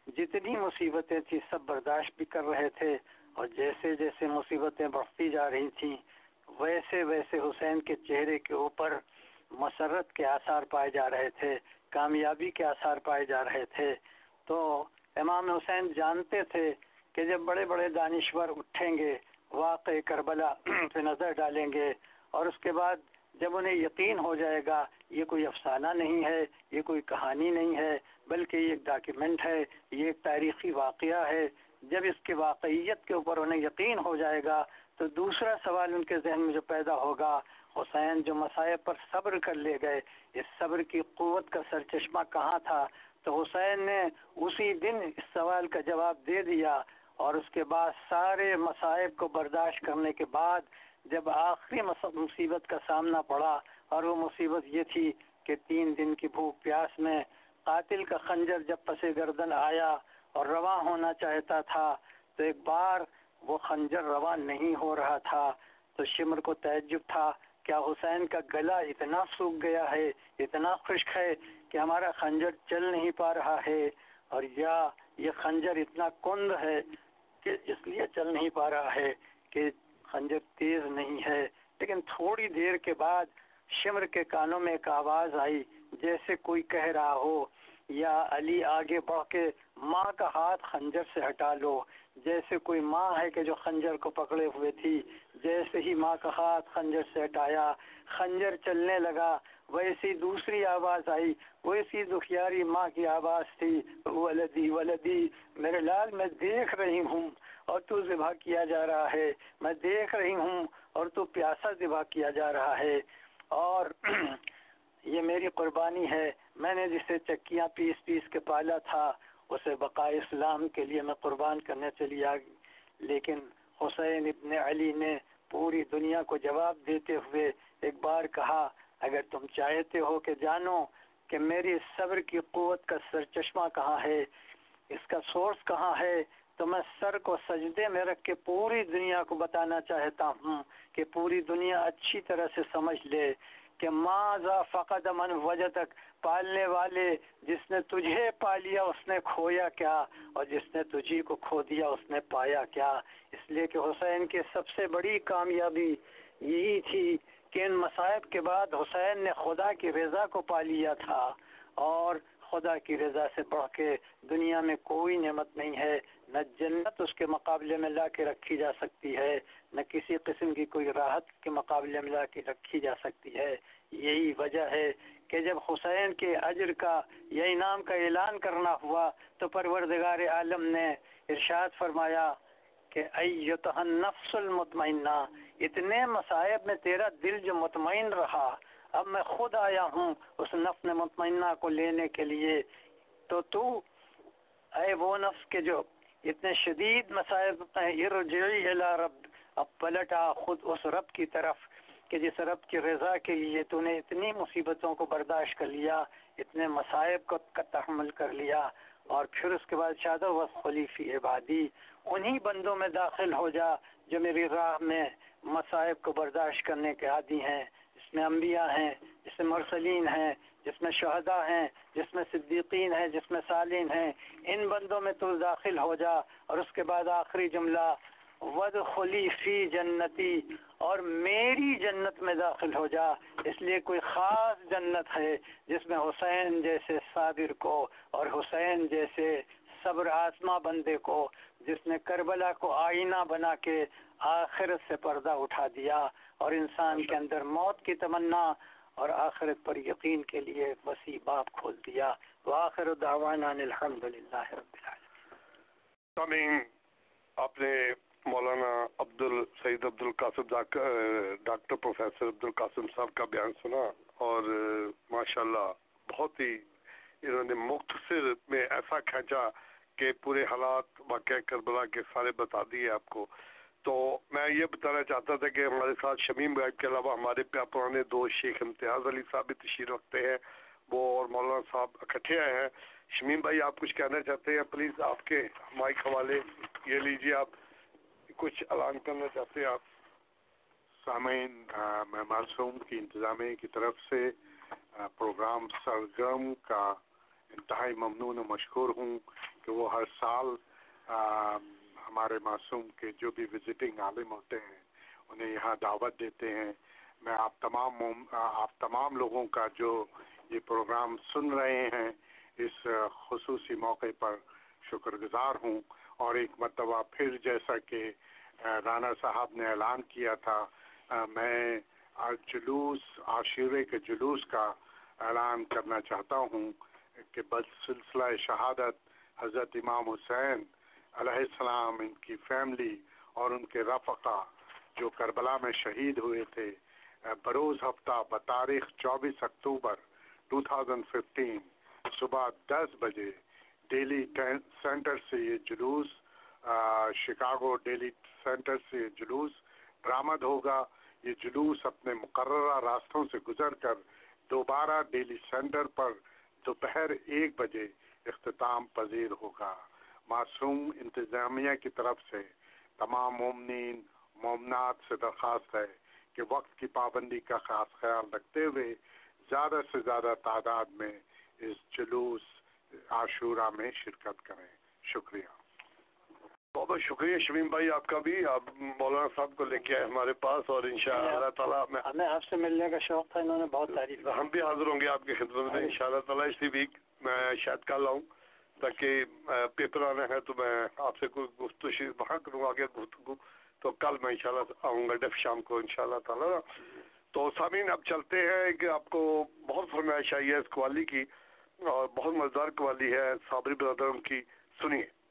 جتنی مصیبتیں تھیں سب برداشت بھی کر رہے تھے اور جیسے جیسے مصیبتیں بڑھتی جا رہی تھیں، ویسے ویسے حسین کے چہرے کے اوپر مسرت کے آثار پائے جا رہے تھے۔ کامیابی کے آثار پائے جا رہے تھے۔ تو امام حسین جانتے تھے کہ جب بڑے بڑے دانشور اٹھیں گے، واقع کربلا پہ نظر ڈالیں گے اور اس کے بعد جب انہیں یقین ہو جائے گا، یہ کوئی افسانہ نہیں ہے، یہ کوئی کہانی نہیں ہے، بلکہ یہ ایک ڈاکیومنٹ ہے، یہ ایک تاریخی واقعہ ہے۔ جب اس کی واقعیت کے اوپر انہیں یقین ہو جائے گا تو دوسرا سوال ان کے ذہن میں جو پیدا ہوگا حسین جو مسائب پر صبر کر لے گئے، اس صبر کی قوت کا سر چشمہ کہاں تھا؟ تو حسین نے اسی دن اس سوال کا جواب دے دیا اور اس کے بعد سارے مسائب کو برداشت کرنے کے بعد جب آخری مصیبت کا سامنا پڑا اور وہ مصیبت یہ تھی کہ تین دن کی بھوک پیاس میں قاتل کا خنجر جب پس گردن آیا اور رواں ہونا چاہتا تھا، تو ایک بار وہ خنجر رواں نہیں ہو رہا تھا، تو شمر کو تعجب تھا۔ کیا حسین کا گلا اتنا سوکھ گیا ہے، اتنا خشک ہے کہ ہمارا خنجر چل نہیں پا رہا ہے۔ اور یا یہ خنجر اتنا کند ہے کہ اس لیے چل نہیں پا رہا ہے کہ خنجر تیز نہیں ہے۔ لیکن تھوڑی دیر کے بعد شمر کے کانوں میں ایک آواز آئی، جیسے کوئی کہہ رہا ہو، یا علی آگے بڑھ کے ماں کا ہاتھ خنجر سے ہٹا لو۔ جیسے کوئی ماں ہے کہ جو خنجر کو پکڑے ہوئے تھی، جیسے ہی ماں کا ہاتھ خنجر سے ہٹایا، خنجر چلنے لگا، ویسی دوسری آواز آئی، ویسی دکھیاری ماں کی آواز تھی، ولدی ولدی، میرے لال، میں دیکھ رہی ہوں اور تو ذبح کیا جا رہا ہے، میں دیکھ رہی ہوں اور تو پیاسا ذبح کیا جا رہا ہے۔ اور یہ میری قربانی ہے، میں نے جسے چکیاں پیس پیس کے پالا تھا اسے بقائے اسلام کے لیے میں قربان کرنے چلی آ لیکن حسین ابن علی نے پوری دنیا کو جواب دیتے ہوئے ایک بار کہا، اگر تم چاہتے ہو کہ جانو کہ میری صبر کی قوت کا سر چشمہ کہاں ہے، اس کا سورس کہاں ہے، تو میں سر کو سجدے میں رکھ کے پوری دنیا کو بتانا چاہتا ہوں کہ پوری دنیا اچھی طرح سے سمجھ لے۔ کہ ماضا فقد من وجہ تک پالنے والے جس نے تجھے پا لیا اس نے کھویا کیا؟ اور جس نے تجھی کو کھو دیا اس نے پایا کیا؟ اس لیے کہ حسین کی سب سے بڑی کامیابی یہی تھی کہ ان مصائب کے بعد حسین نے خدا کی رضا کو پا لیا تھا۔ اور خدا کی رضا سے بڑھ کے دنیا میں کوئی نعمت نہیں ہے، نہ جنت اس کے مقابلے میں لا کے رکھی جا سکتی ہے، نہ کسی قسم کی کوئی راحت کے مقابلے میں لا کے رکھی جا سکتی ہے۔ یہی وجہ ہے کہ جب حسین کے اجر کا یا انعام کا اعلان کرنا ہوا تو پروردگار عالم نے ارشاد فرمایا کہ ایتہ نفس المطمئنہ، اتنے مصائب میں تیرا دل جو مطمئن رہا اب میں خود آیا ہوں اس نفس مطمئنہ کو لینے کے لیے۔ تو تو، اے وہ نفس کے جو اتنے شدید مسائب ارجعی الی رب۔ اب پلٹا خود اس رب کی طرف کہ جس رب کی رضا کے لیے تو نے اتنی مصیبتوں کو برداشت کر لیا، اتنے مصائب کو تحمل کر لیا۔ اور پھر اس کے بعد شاد و خلیفی عبادی۔ انہی بندوں میں داخل ہو جا جو میری راہ میں مصائب کو برداشت کرنے کے عادی ہیں۔ جس میں انبیاء ہیں، جس میں مرسلین ہیں، جس میں شہداء ہیں، جس میں صدیقین ہیں، جس میں سالین ہیں۔ ان بندوں میں تو داخل ہو جا اور اس کے بعد آخری جملہ ود خلی فی جنتی اور میری جنت میں داخل ہو جا۔ اس لیے کوئی خاص جنت ہے جس میں حسین جیسے صابر کو اور حسین جیسے صبر آسما بندے کو، جس نے کربلا کو آئینہ بنا کے آخرت سے پردہ اٹھا دیا اور انسان کے اندر موت کی تمنا اور آخرت پر یقین کے لیے ایک وسیع باب کھول دیا۔ تو آخر دعوانا الحمد للہ رب سامعین، آپ نے مولانا عبد ال عبد القاسم ڈاکٹر پروفیسر عبد القاسم صاحب کا بیان سنا اور ماشاءاللہ بہت ہی انہوں نے مختصر میں ایسا کھینچا کہ پورے حالات واقع کربلا کے سارے بتا دیے آپ کو۔ تو میں یہ بتانا چاہتا تھا کہ ہمارے ساتھ شمیم غائب کے علاوہ ہمارے پیا پرانے دوست شیخ امتیاز علی صاحب بھی تشریف رکھتے ہیں، وہ اور مولانا صاحب اکٹھے آئے ہیں۔ شمیم بھائی، آپ کچھ کہنا چاہتے ہیں؟ پلیز آپ کے مائک حوالے یہ لیجیے آپ کچھ اعلان کرنا چاہتے ہیں آپ؟ سامعین میں معصوم کی انتظامیہ کی طرف سے پروگرام سرگرم کا انتہائی ممنون و مشکور ہوں کہ وہ ہر سال ہمارے معصوم کے جو بھی وزٹنگ عالم ہوتے ہیں، انہیں یہاں دعوت دیتے ہیں۔ میں آپ تمام آپ تمام لوگوں کا جو یہ پروگرام سن رہے ہیں، اس خصوصی موقع پر شکر گزار ہوں۔ اور ایک مرتبہ پھر جیسا کہ رانا صاحب نے اعلان کیا تھا میں جلوس، عاشورے کے جلوس کا اعلان کرنا چاہتا ہوں کہ بد سلسلہ شہادت حضرت امام حسین علیہ السلام، ان کی فیملی اور ان کے رفقا جو کربلا میں شہید ہوئے تھے، بروز ہفتہ بتاریخ چوبیس اکتوبر 2015 صبح دس بجے ڈیلی سینٹر سے یہ جلوس شکاگو ڈیلی سینٹر سے یہ جلوس برآمد ہوگا۔ یہ جلوس اپنے مقررہ راستوں سے گزر کر دوبارہ ڈیلی سینٹر پر دوپہر ایک بجے اختتام پذیر ہوگا۔ معصوم انتظامیہ کی طرف سے تمام مومنین مومنات سے درخواست ہے کہ وقت کی پابندی کا خاص خیال رکھتے ہوئے زیادہ سے زیادہ تعداد میں اس جلوس عاشورہ میں شرکت کریں۔ شکریہ۔ بہت بہت شکریہ شمیم بھائی آپ کا بھی۔ آپ مولانا صاحب کو لے کے آئے ہمارے پاس اور ان شاء اللہ تعالیٰ میں ہمیں آپ سے ملنے کا شوق تھا انہوں نے بہت تعریف ہم بھی حاضر ہوں گے آپ کی خدمت میں ان شاء اللہ تعالیٰ اسی ویک میں شاید کل آؤں۔ تاکہ پیپر آنا ہے تو میں آپ سے کوئی گفتگو وہاں کروں، آگے گفتگو، تو کل میں انشاءاللہ آؤں گا ڈف شام کو انشاءاللہ تعالیٰ۔ تو سامعین، اب چلتے ہیں کہ آپ کو بہت فرمائش آئی ہے اس قوالی کی اور بہت مزدار قوالی ہے صابری برادروں کی، سنیے۔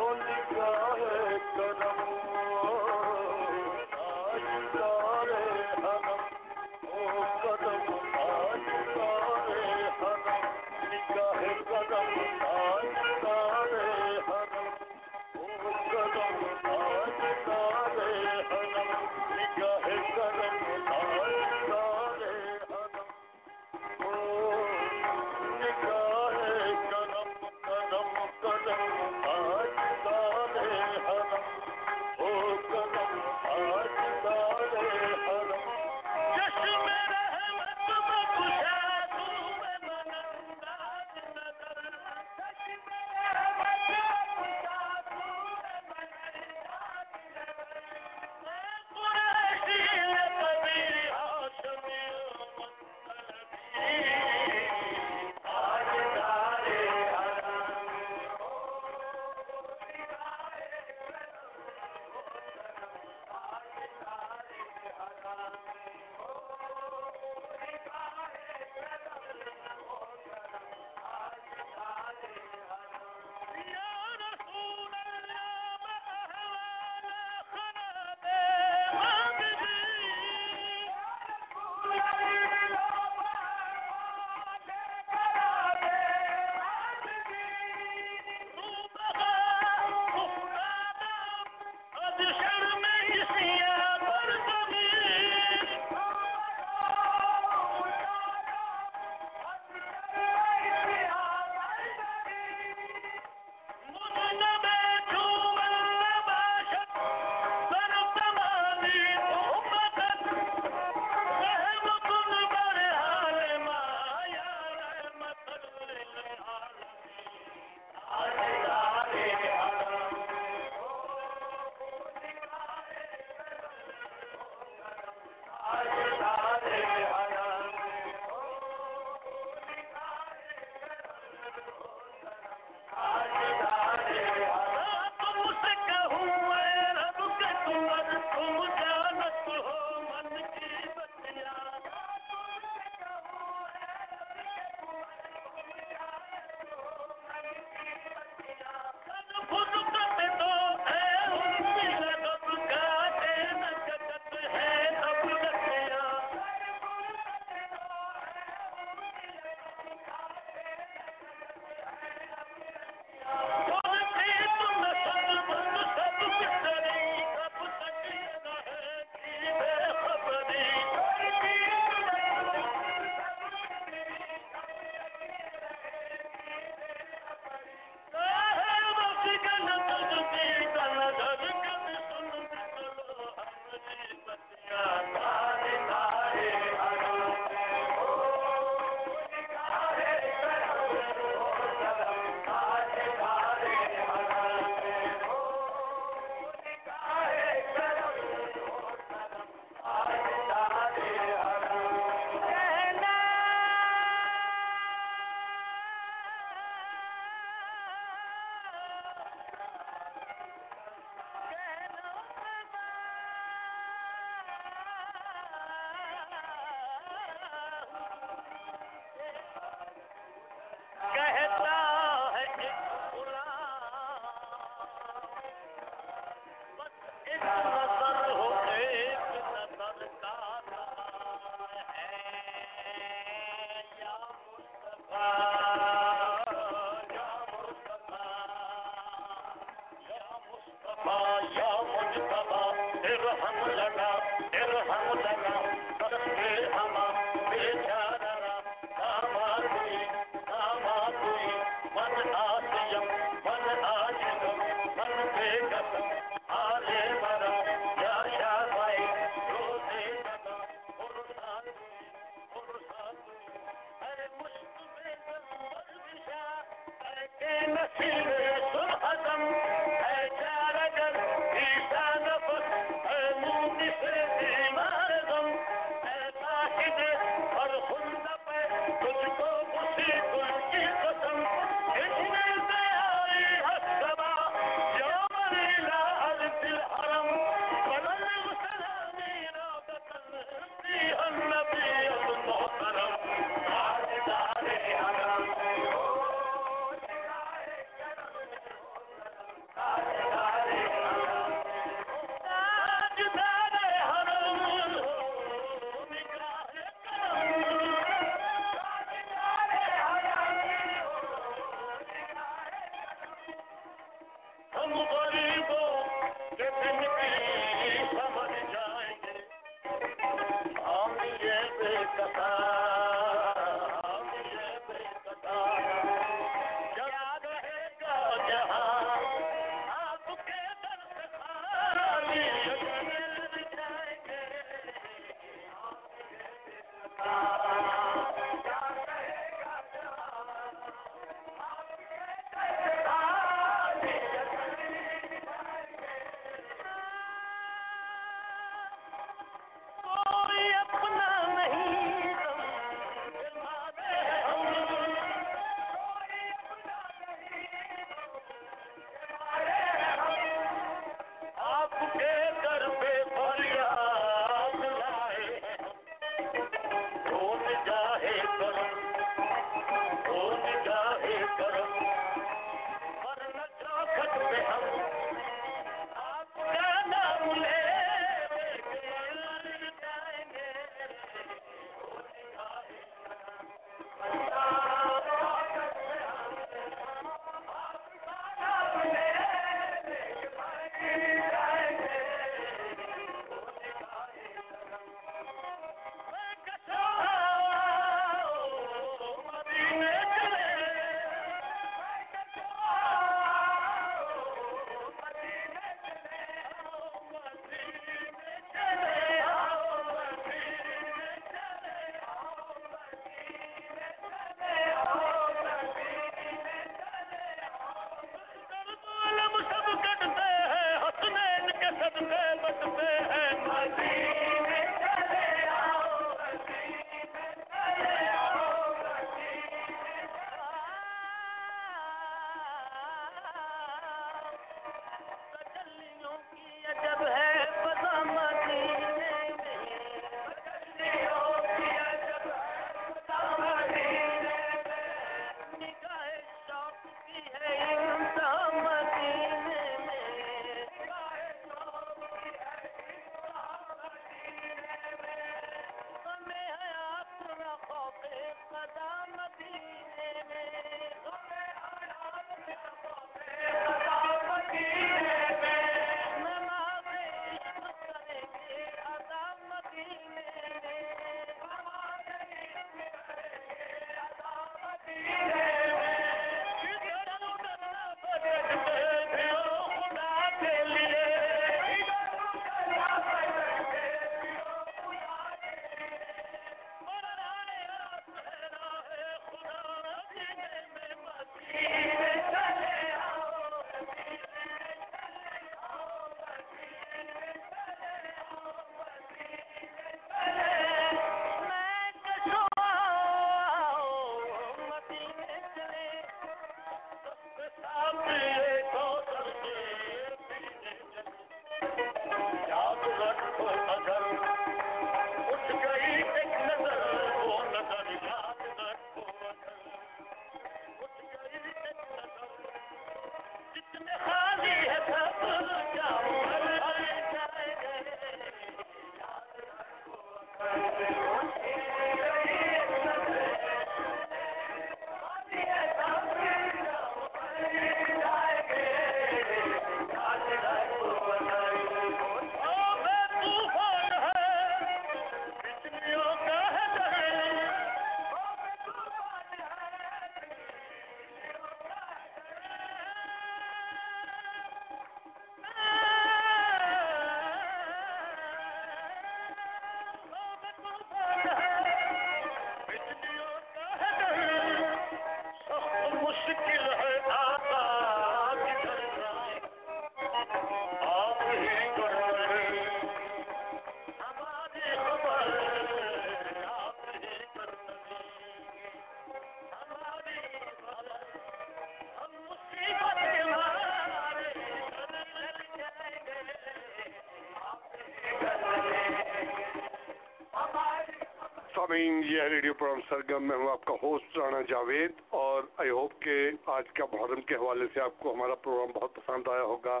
سامعین یہ ریڈیو پروگرام سرگم میں ہوں آپ کا ہوسٹ رانا جاوید اور آئی ہوپ کہ آج کا محرم کے حوالے سے آپ کو ہمارا پروگرام بہت پسند آیا ہوگا۔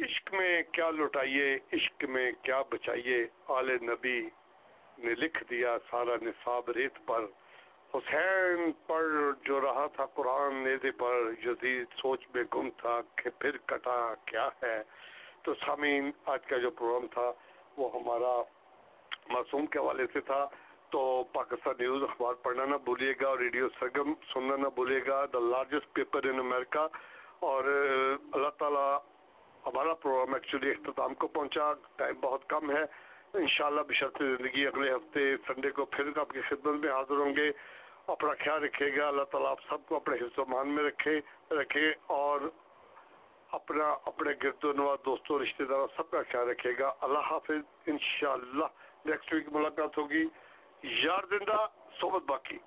عشق میں کیا لٹائیے عشق میں کیا بچائیے؟ آل نبی نے لکھ دیا سارا نصاب ریت پر۔ حسین پر جو رہا تھا قرآن نیزے پر، یزید سوچ میں گم تھا کہ پھر کٹا کیا ہے۔ تو سامعین، آج کا جو پروگرام تھا وہ ہمارا معصوم کے حوالے سے تھا، تو پاکستان نیوز اخبار پڑھنا نہ بھولیے گا اور ریڈیو سرگم سننا نہ بھولیے گا۔ دا لارجسٹ پیپر ان امریکہ اور اللہ تعالیٰ ہمارا پروگرام ایکچولی اختتام کو پہنچا۔ ٹائم بہت کم ہے۔ انشاءاللہ بشرط زندگی اگلے ہفتے سنڈے کو پھر آپ کی خدمت میں حاضر ہوں گے۔ اپنا خیال رکھے گا۔ اللہ تعالیٰ آپ سب کو اپنے حصہ مان میں رکھے رکھے اور اپنا اپنے گرد و نواز دوستوں رشتہ داروں سب کا خیال رکھے گا۔ اللہ حافظ، انشاءاللہ نیکسٹ ویک ملاقات ہوگی۔ یار زندہ، صحبت باقی۔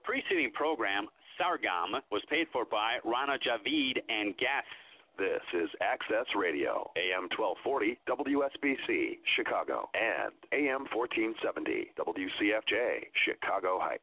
The preceding program, Sargam, was paid for by Rana Javid and guests. This is Access Radio, AM 1240 WSBC, Chicago, and AM 1470 WCFJ, Chicago Heights.